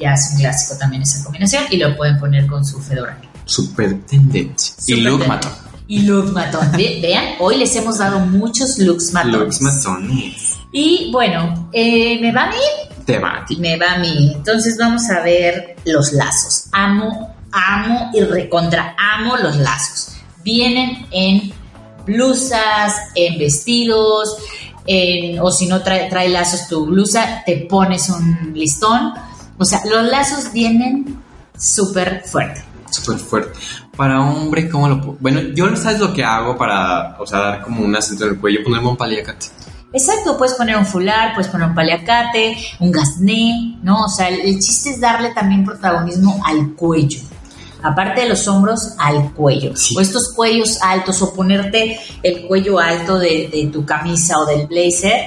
Ya es un clásico también esa combinación y lo pueden poner con su fedora. Super tendencia. y look matón. Y look matón. Ve- Vean, hoy les hemos dado muchos looks matones. Looks matones. Y bueno, eh, me va a mí Te va a ti. Me va a mí. Entonces vamos a ver los lazos. Amo, amo y recontra amo los lazos. Vienen en blusas, en vestidos, en- o si no trae, trae lazos tu blusa, te pones un listón. O sea, los lazos vienen súper fuerte. Súper fuerte. Para hombre, ¿cómo lo puedo? Bueno, yo sabes lo que hago para, o sea, dar como un acento en el cuello, ponerme un paliacate. Exacto, puedes poner un fular, puedes poner un paliacate, un gasné, ¿no? O sea, el, el chiste es darle también protagonismo al cuello. Aparte de los hombros, al cuello. Sí. O estos cuellos altos, o ponerte el cuello alto de, de tu camisa o del blazer,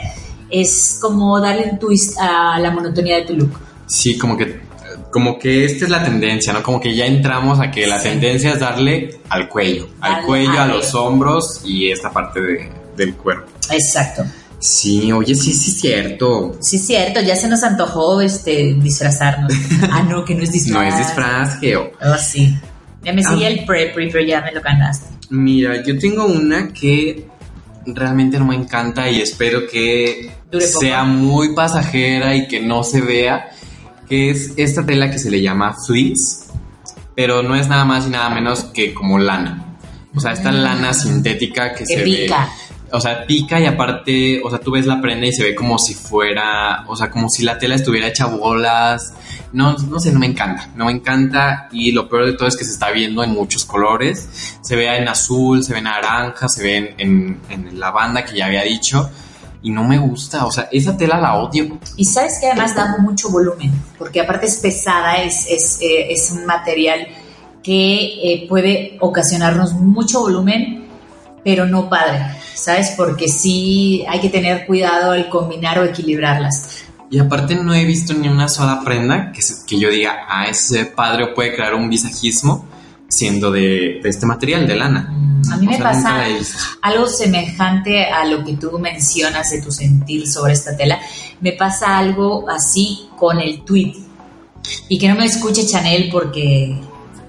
es como darle un twist a la monotonía de tu look. Sí, como que, como que esta es la tendencia, ¿no? Como que ya entramos a que la Sí. tendencia es darle al cuello, al Al- cuello, a los hombros y esta parte de- del cuerpo. Exacto. Sí, oye, sí, sí, cierto. Sí, cierto, ya se nos antojó este disfrazarnos. ah, no, que no es disfraz. No es disfraz, Geo. Oh, sí. Ya me Ah. el prep, pero ya me lo ganaste. Mira, yo tengo una que realmente no me encanta y espero que sea muy pasajera y que no se vea, que es esta tela que se le llama fleece, pero no es nada más y nada menos que como lana. O sea, esta lana sintética que, Que se pica. ve. O sea, pica y aparte, o sea, tú ves la prenda y se ve como si fuera, o sea, como si la tela estuviera hecha bolas. No, no sé, no me encanta, no me encanta y lo peor de todo es que se está viendo en muchos colores. Se ve en azul, se ve en naranja, se ve en, en, en lavanda que ya había dicho. Y no me gusta, o sea, esa tela la odio. Y sabes que además da mucho volumen, porque aparte es pesada, es, es, eh, es un material que eh, puede ocasionarnos mucho volumen, pero no padre, ¿sabes? Porque sí hay que tener cuidado al combinar o equilibrarlas. Y aparte no he visto ni una sola prenda que, se- que yo diga, ah, ese padre puede crear un visajismo siendo de, de este material, de lana. A mí O me sea, pasa algo semejante a lo que tú mencionas de tu sentir sobre esta tela. Me pasa algo así con el tweet. Y que no me escuche Chanel porque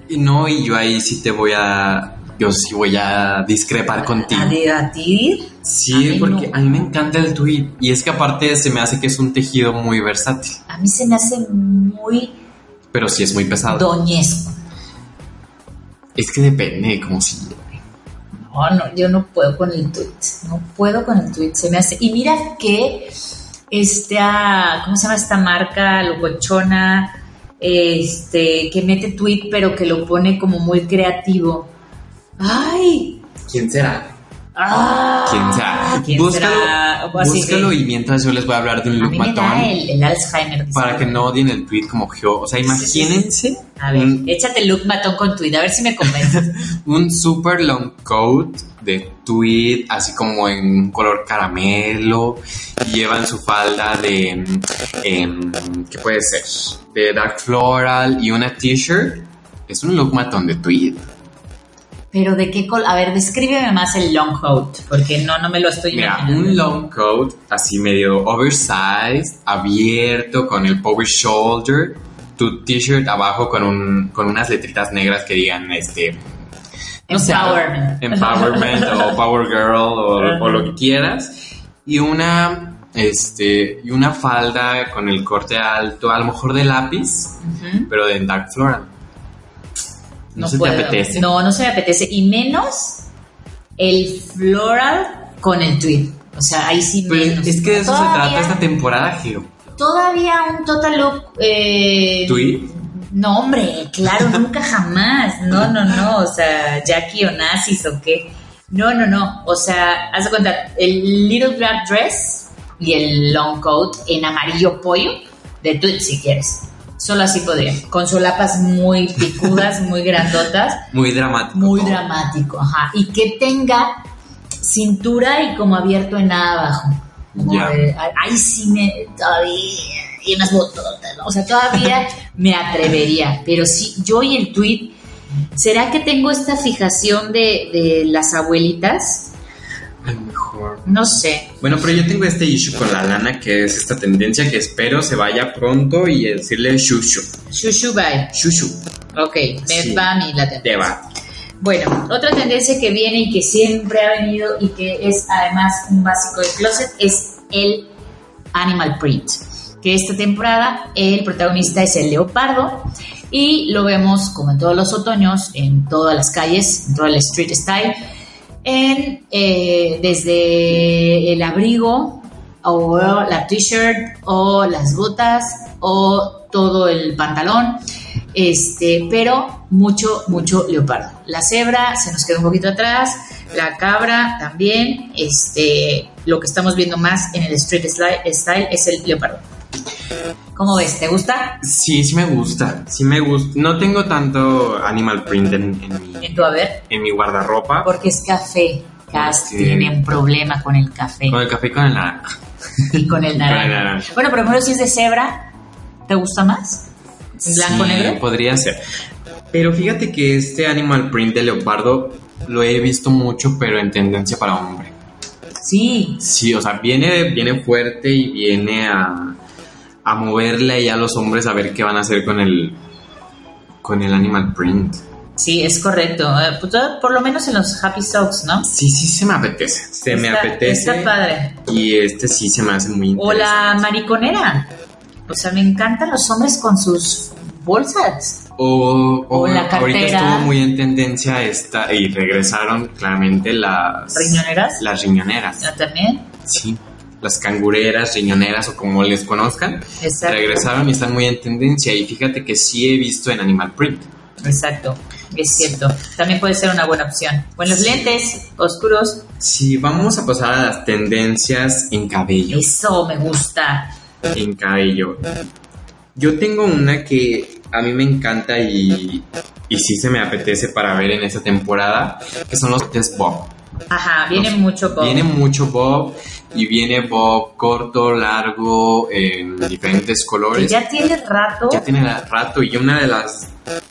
Y no, y yo ahí sí te voy a, yo sí voy a discrepar contigo. a debatir. Sí, porque no. a mí me encanta el tweet y es que aparte se me hace que es un tejido muy versátil, A mí se me hace muy pero sí es muy pesado. doñesco. Es que depende, como si... No, no, yo no puedo con el tweet. No puedo con el tweet. Se me hace. Y mira que esta, ¿cómo se llama esta marca? Locochona, este, que mete tweet, pero que lo pone como muy creativo. ¡Ay! ¿Quién será? ¡Ah! ¿Quién será? ¿Quién búscalo será? O así búscalo y mientras yo les voy a hablar de un look matón el, el Alzheimer. para que no odien el tweet como yo. O sea, Sí, sí, sí. imagínense A ver, un, échate look matón con tweet, a ver si me convences. un super long coat de tweed, así como en color caramelo, y llevan su falda de, em, ¿qué puede ser? De dark floral y una t-shirt. Es un look matón de tweed. Pero de qué color. A ver, descríbeme más el long coat, porque no, no me lo estoy Mira, imaginando. un long coat así medio oversized, abierto, con el power shoulder, tu t-shirt abajo con, un, con unas letritas negras que digan este... Empowerment. empowerment o Power Girl o, o lo que quieras. Y una, este, y una falda con el corte alto, a lo mejor de lápiz, pero de dark floral. No, se puedo. te apetece. No, no se me apetece. Y menos el floral con el tweed. O sea, ahí sí Pues, menos. es que de eso se trata esta temporada, Gio. Todavía un total look. Eh, ¿Tweed? No, hombre, claro, nunca jamás. No, no, no. O sea, Jackie o Nazis o qué. No, no, no. O sea, haz de cuenta, el little black dress y el long coat en amarillo pollo de tweed si quieres. Solo así podría. Con solapas muy picudas, muy grandotas. Muy dramático. Muy dramático, ajá. Y que tenga cintura y como abierto en nada abajo. Como de, ahí sí me, todavía, y unas bototas, ¿no? O sea, todavía me atrevería. Pero sí, yo y el tweet, ¿será que tengo esta fijación de, de las abuelitas? No sé. Bueno, pero yo tengo este issue con la lana, que es esta tendencia que espero se vaya pronto y decirle shushu. Shushu bye. Shushu. Ok, me Sí. va a mí la tendencia. Te va. Bueno, otra tendencia que viene y que siempre ha venido y que es además un básico de closet es el animal print. Que esta temporada el protagonista es el leopardo y lo vemos como en todos los otoños, en todas las calles, en todo el street style, en, eh, desde el abrigo o la t-shirt o las botas o todo el pantalón, este, pero mucho, mucho leopardo. La cebra se nos queda un poquito atrás, la cabra también, este, lo que estamos viendo más en el street style es el leopardo. ¿Cómo ves? ¿Te gusta? Sí, sí me gusta. Sí me gusta. No tengo tanto animal print en, en mi, En tu a ver, en mi guardarropa. porque es café. Cass Porque- tiene un problema con el café Con el café y con el naranja. y con el naranja. Bueno, pero primero si es de cebra, ¿te gusta más? ¿En blanco Sí, negro? Podría ser. Pero fíjate que este animal print de leopardo lo he visto mucho, pero en tendencia para hombre. Sí, Sí, o sea, viene, viene fuerte y viene a, a moverle ahí a los hombres a ver qué van a hacer con el, con el animal print. sí, es correcto. Eh, pues, por lo menos en los Happy Socks, ¿no? Sí, sí, se me apetece. Se me apetece. Está padre. Y este sí se me hace muy O interesante. la mariconera. O sea, me encantan los hombres con sus bolsas. O, o o la ahorita cartera. estuvo muy en tendencia esta y regresaron claramente las ¿Riñoneras? Las riñoneras. ¿No también? Sí. Las cangureras, riñoneras o como les conozcan. Exacto. Regresaron y están muy en tendencia. Y fíjate que sí he visto en Animal Print. Exacto. es cierto. También puede ser una buena opción. Buenos lentes, oscuros. Sí, vamos a pasar a las tendencias en cabello. Eso me gusta. En cabello. Yo tengo una que a mí me encanta y, y sí se me apetece para ver en esta temporada, que son los test bob. Ajá, viene mucho bob. Viene mucho bob y viene bob corto, largo, en diferentes colores. ya tiene rato. Ya tiene rato y una de las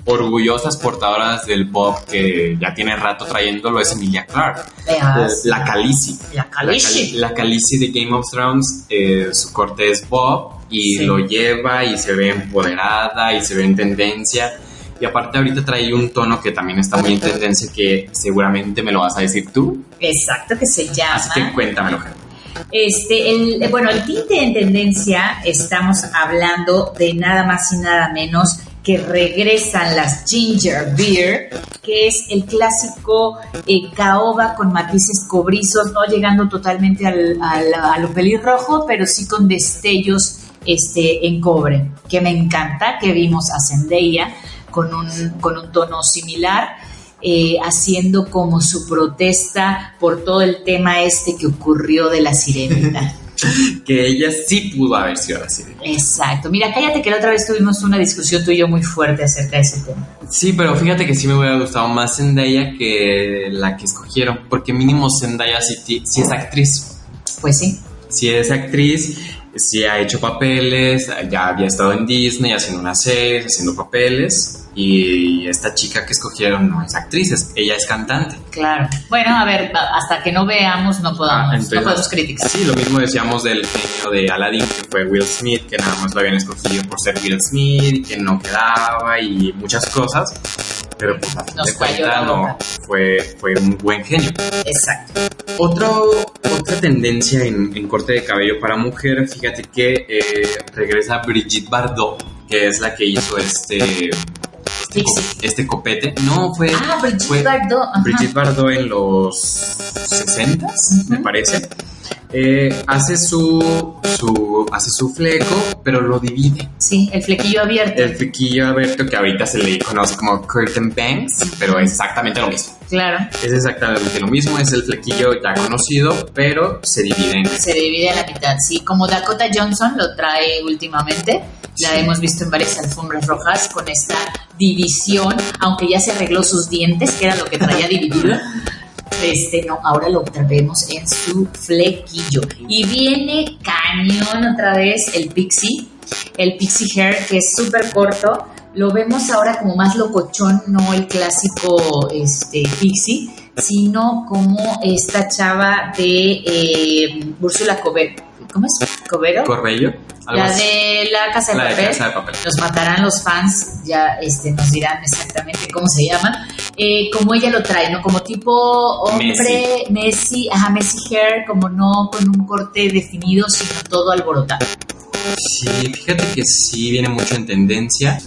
orgullosas portadoras del bob que ya tiene rato trayéndolo es Emilia Clark. Veas. La Khaleesi. La Khaleesi. La, Khaleesi de Game of Thrones, eh, su corte es bob y Sí. lo lleva y se ve empoderada y se ve en tendencia. Y aparte ahorita trae un tono que también está muy en tendencia que seguramente me lo vas a decir tú. Exacto, que se llama. Así que cuéntamelo, Ger. Este, el, eh, bueno, el tinte en tendencia, estamos hablando de nada más y nada menos que regresan las Ginger Beer, que es el clásico eh, caoba con matices cobrizos, no llegando totalmente al, a lo pelirrojo, pero sí con destellos este, en cobre, que me encanta, que vimos a Zendaya con un, con un tono similar eh, haciendo como su protesta por todo el tema este que ocurrió de la sirenita. Que ella sí pudo haber sido la sirena. Exacto. Mira, cállate que la otra vez tuvimos una discusión tú y yo muy fuerte acerca de ese tema. Sí, pero fíjate que sí me hubiera gustado más Zendaya que la que escogieron, porque mínimo Zendaya sí, sí es actriz. Pues sí. Si es actriz, sí ha hecho papeles, ya había estado en Disney haciendo una serie, haciendo papeles. Y esta chica que escogieron no es actriz, es- ella es cantante. Claro. Bueno, a ver, hasta que no veamos no podamos, Ah, no entonces- podemos criticar. Sí, lo mismo decíamos del genio de Aladdin, que fue Will Smith, que nada más lo habían escogido por ser Will Smith, que no quedaba y muchas cosas. Pero pues a fin de la no, fue, fue un buen genio. Exacto. Otro, otra tendencia en, en corte de cabello para mujer, fíjate que eh, regresa Brigitte Bardot, que es la que hizo este, este, este copete. No, fue, Ah, Brigitte fue Bardot. ajá. Brigitte Bardot en los 60 me Ujú. parece. Eh, hace su, su hace su fleco, pero lo divide. Sí, el flequillo abierto. El flequillo abierto que ahorita se le conoce como curtain bangs, pero es exactamente lo mismo. Claro. Es exactamente lo mismo, es el flequillo ya conocido, pero se divide en Se divide a la mitad, sí. Como Dakota Johnson lo trae últimamente. La Sí. hemos visto en varias alfombras rojas con esta división, aunque ya se arregló sus dientes, que era lo que traía dividido. Este, no, ahora lo vemos en su flequillo. Y viene cañón otra vez el pixie, el pixie hair, que es súper corto. Lo vemos ahora como más locochón, no el clásico este, pixie, sino como esta chava de eh, Úrsula Covero. ¿Cómo es? ¿Covero? Corbello. La así. de la casa de La de papel. Casa de Papel. Nos matarán los fans, ya este, nos dirán exactamente cómo se llama. Eh, como ella lo trae, ¿no? Como tipo hombre, Messi, ajá, Messi hair, como no con un corte definido, sino todo alborotado. Sí, fíjate que sí viene mucho en tendencia.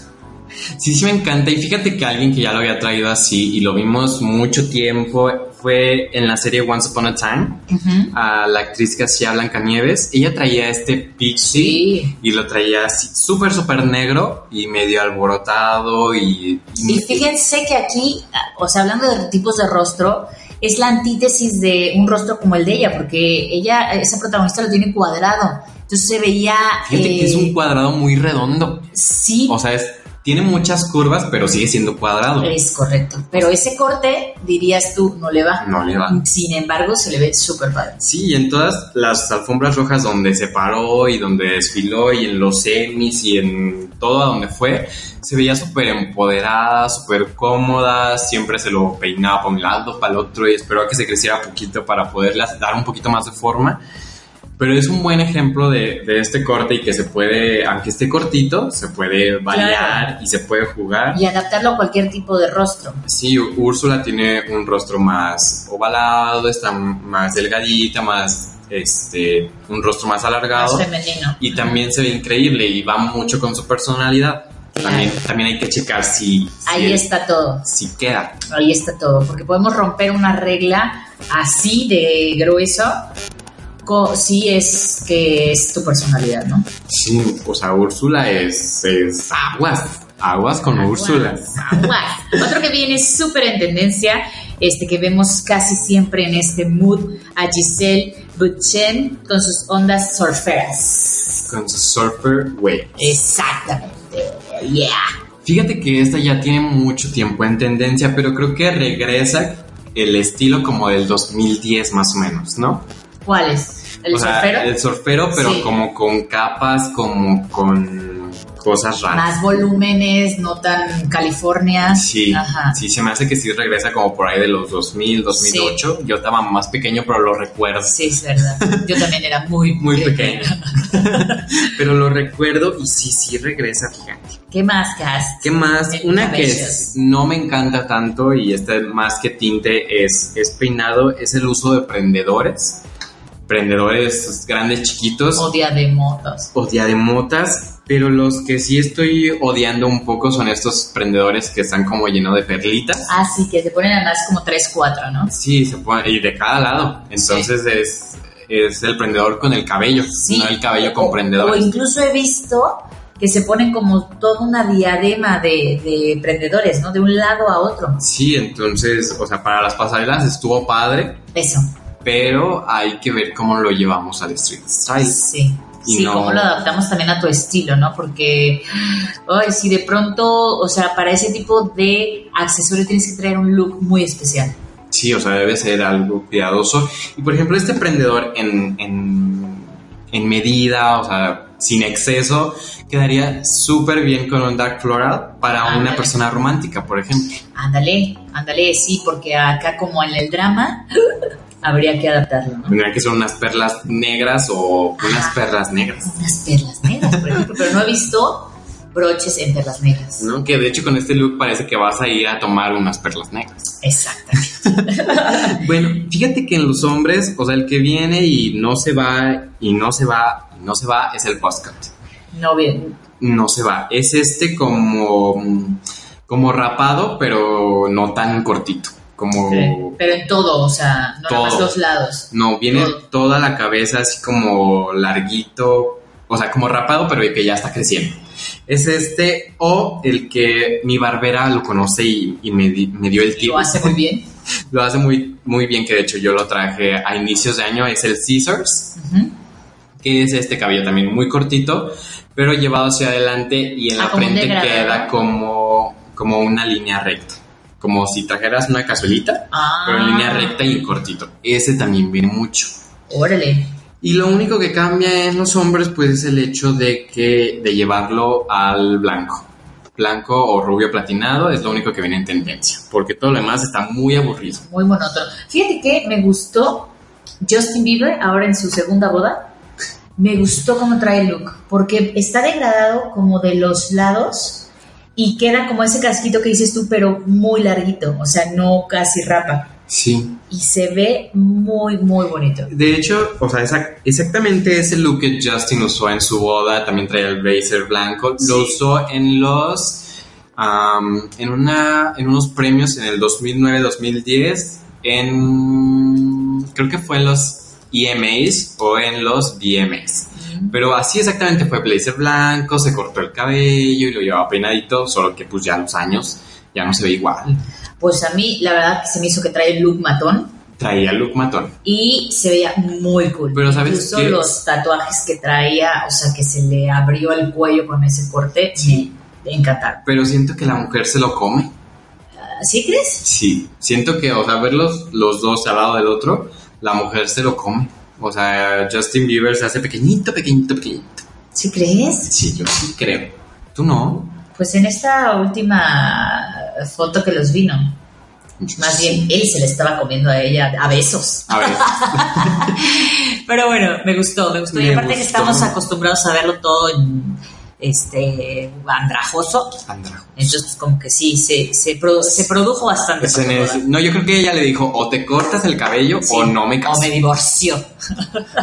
Sí, sí me encanta. Y fíjate que alguien que ya lo había traído así y lo vimos mucho tiempo fue en la serie Once Upon a Time. Ujú. A la actriz que hacía Blancanieves. Ella traía este pixie Sí. y lo traía así súper, súper negro y medio alborotado. Y, Y fíjense que aquí, o sea, hablando de tipos de rostro, es la antítesis de un rostro como el de ella, porque ella, esa protagonista lo tiene cuadrado. Entonces se veía. Fíjate que es eh, un cuadrado muy redondo. Sí, O sea, es, tiene muchas curvas, pero sigue siendo cuadrado. Es correcto. Pero ese corte, dirías tú, no le va. No le va. Sin embargo, se le ve súper padre. Sí, y en todas las alfombras rojas donde se paró y donde desfiló y en los semis y en todo a donde fue, se veía súper empoderada, súper cómoda, siempre se lo peinaba para un lado, para el otro y esperó a que se creciera poquito para poderle dar un poquito más de forma. Pero es un buen ejemplo de, de este corte y que se puede, aunque esté cortito, se puede variar y se puede jugar. Y adaptarlo a cualquier tipo de rostro. Sí, Úrsula tiene un rostro más ovalado, está más delgadita, más, este, un rostro más alargado. Más femenino. Y también se ve increíble y va mucho con su personalidad. También, también hay que checar si, si, Ahí está todo. si queda. Ahí está todo. Porque podemos romper una regla así de grueso si es que es tu personalidad, ¿no? Sí, o sea, Úrsula es, es aguas. Aguas con Aguas, Úrsula. aguas. Otro que viene súper en tendencia, este que vemos casi siempre en este mood, a Giselle Butchen con sus ondas surferas. Con su Surfer Way. Exactamente. Yeah. Fíjate que esta ya tiene mucho tiempo en tendencia, pero creo que regresa el estilo como del 2010 más o menos, ¿no? ¿Cuál es? ¿El o sea, surfero? el surfero, pero Sí. como con capas, como con cosas raras. Más volúmenes, no tan California. Sí, Ajá. sí, se me hace que sí regresa como por ahí de los 2000, 2008. Yo estaba más pequeño, pero lo recuerdo. Sí, es verdad. Yo también era muy, Muy pequeño. pero lo recuerdo y sí, sí regresa, fíjate. ¿Qué más, Cas? ¿Qué más? En Una que es- no me encanta tanto y este más que tinte es, es peinado, es el uso de prendedores. Prendedores grandes, chiquitos O diademotas. o diademotas, pero los que sí estoy odiando un poco son estos prendedores que están como llenos de perlitas. Ah, sí, que te ponen además como 3, 4, ¿no? Sí, se pone, y de cada lado. Entonces es, es el prendedor con el cabello, Sí. no el cabello O- con O prendedores. incluso he visto que se ponen como toda una diadema de, de prendedores, ¿no? De un lado a otro. Sí, entonces, o sea, para las pasarelas estuvo padre, Eso. Pero hay que ver cómo lo llevamos al street style. Sí. Y Sí, no- cómo lo adaptamos también a tu estilo, ¿no? Porque, ay, si de pronto, o sea, para ese tipo de accesorio tienes que traer un look muy especial. Sí, o sea, debe ser algo cuidadoso. Y por ejemplo, este prendedor en, en, en medida, o sea, sin exceso, quedaría súper bien con un dark floral para una Ándale. persona romántica, por ejemplo. Ándale, ándale, sí, porque acá como en el drama habría que adaptarlo, ¿no? Tendría que ser unas perlas negras o unas perlas negras. Unas perlas negras, por ejemplo, pero no he visto broches en perlas negras. ¿no? Que de hecho con este look parece que vas a ir a tomar unas perlas negras. Exactamente. Bueno, fíjate que en los hombres, o sea, el que viene y no se va, y no se va, y no se va, es el postcut. No bien. No se va. Es este como, como rapado, pero no tan cortito. Como... Pero en todo, o sea, no nada más los lados. No, viene Todo. toda la cabeza así como larguito, o sea, como rapado, pero que ya está creciendo. Es este o el que mi barbera lo conoce y, y me, di- me dio el tip. Lo hace muy bien. Lo hace muy, muy bien, que de hecho yo lo traje a inicios de año, es el Scissors, que es este cabello también muy cortito, pero llevado hacia adelante y en Ah, la frente queda como, como una línea recta. Como si trajeras una cazuelita, Ah. pero en línea recta y cortito. Ese también viene mucho. Órale. Y lo único que cambia en los hombres, pues, es el hecho de que de llevarlo al blanco. Blanco o rubio platinado es lo único que viene en tendencia, porque todo lo demás está muy aburrido. Muy monótono. Fíjate que me gustó Justin Bieber ahora en su segunda boda. Me gustó cómo trae el look, porque está degradado como de los lados y queda como ese casquito que dices tú, pero muy larguito, o sea, no casi rapa. Sí. Y se ve muy, muy bonito. De hecho, o sea, exac- exactamente ese look que Justin usó en su boda, también traía el blazer blanco, Sí. lo usó en los, am, en una, en unos premios en el 2009-2010, en, creo que fue en los EMAs o en los VMAs. Pero así exactamente fue blazer blanco, se cortó el cabello y lo llevaba peinadito, solo que pues ya los años ya no se ve igual. Pues a mí, la verdad, que se me hizo que trae el look matón Traía look matón. y se veía muy cool. Pero ¿sabes Incluso qué? los tatuajes que traía, o sea, que se le abrió el cuello con ese corte, Sí. me encantaron. Pero siento que la mujer se lo come. ¿Sí crees? Sí, siento que, o sea, verlos los dos al lado del otro, la mujer se lo come. O sea, Justin Bieber se hace pequeñito, pequeñito, pequeñito. ¿Sí crees? Sí, yo sí creo. ¿Tú no? Pues en esta última foto que los vino, más bien él se le estaba comiendo a ella a besos. A ver, Pero bueno, me gustó, me gustó. y aparte que estamos acostumbrados a verlo todo en, este andrajoso. Sandra. Entonces, pues, como que sí, se, se, produ- se produjo bastante. Es en para ese- toda. no, yo creo que ella le dijo, o te cortas el cabello Sí. o no me O caso. me divorció.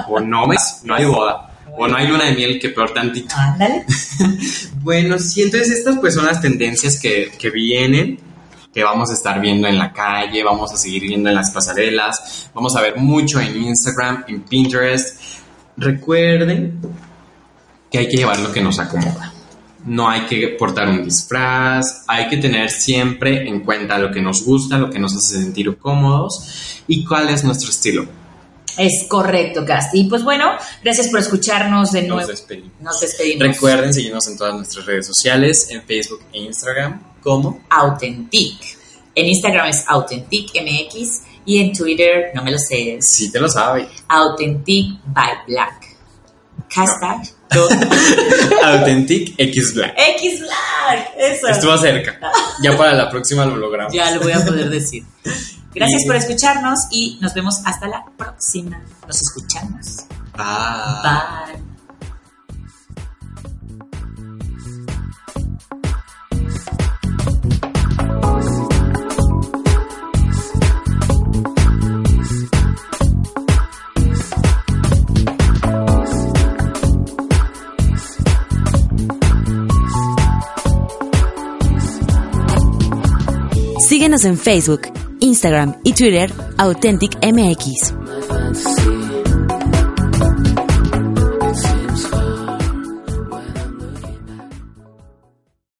O no me no hay boda. O no hay luna de miel, que peor tantito. Ándale. Bueno, sí, entonces estas pues son las tendencias que, que vienen, que vamos a estar viendo en la calle, vamos a seguir viendo en las pasarelas, vamos a ver mucho en Instagram, en Pinterest. Recuerden que hay que llevar lo que nos acomoda. no hay que portar un disfraz, hay que tener siempre en cuenta lo que nos gusta, lo que nos hace sentir cómodos y cuál es nuestro estilo. Es correcto, Cast. Y pues bueno, gracias por escucharnos de nuevo. Nos despedimos. Nos despedimos. Recuerden seguirnos en todas nuestras redes sociales, en Facebook e Instagram, como Authentic. En Instagram es AuthenticMX y en Twitter, no me lo sé, Si te lo sabe. Authentic by Black. Hashtag Authentic X Black. X Black. Eso. Estuvo cerca. Ya para la próxima lo logramos. Ya lo voy a poder decir. Gracias por escucharnos y nos vemos hasta la próxima. Nos escuchamos. Bye. Bye. Síguenos en Facebook, Instagram y Twitter, Authentic MX. fantasy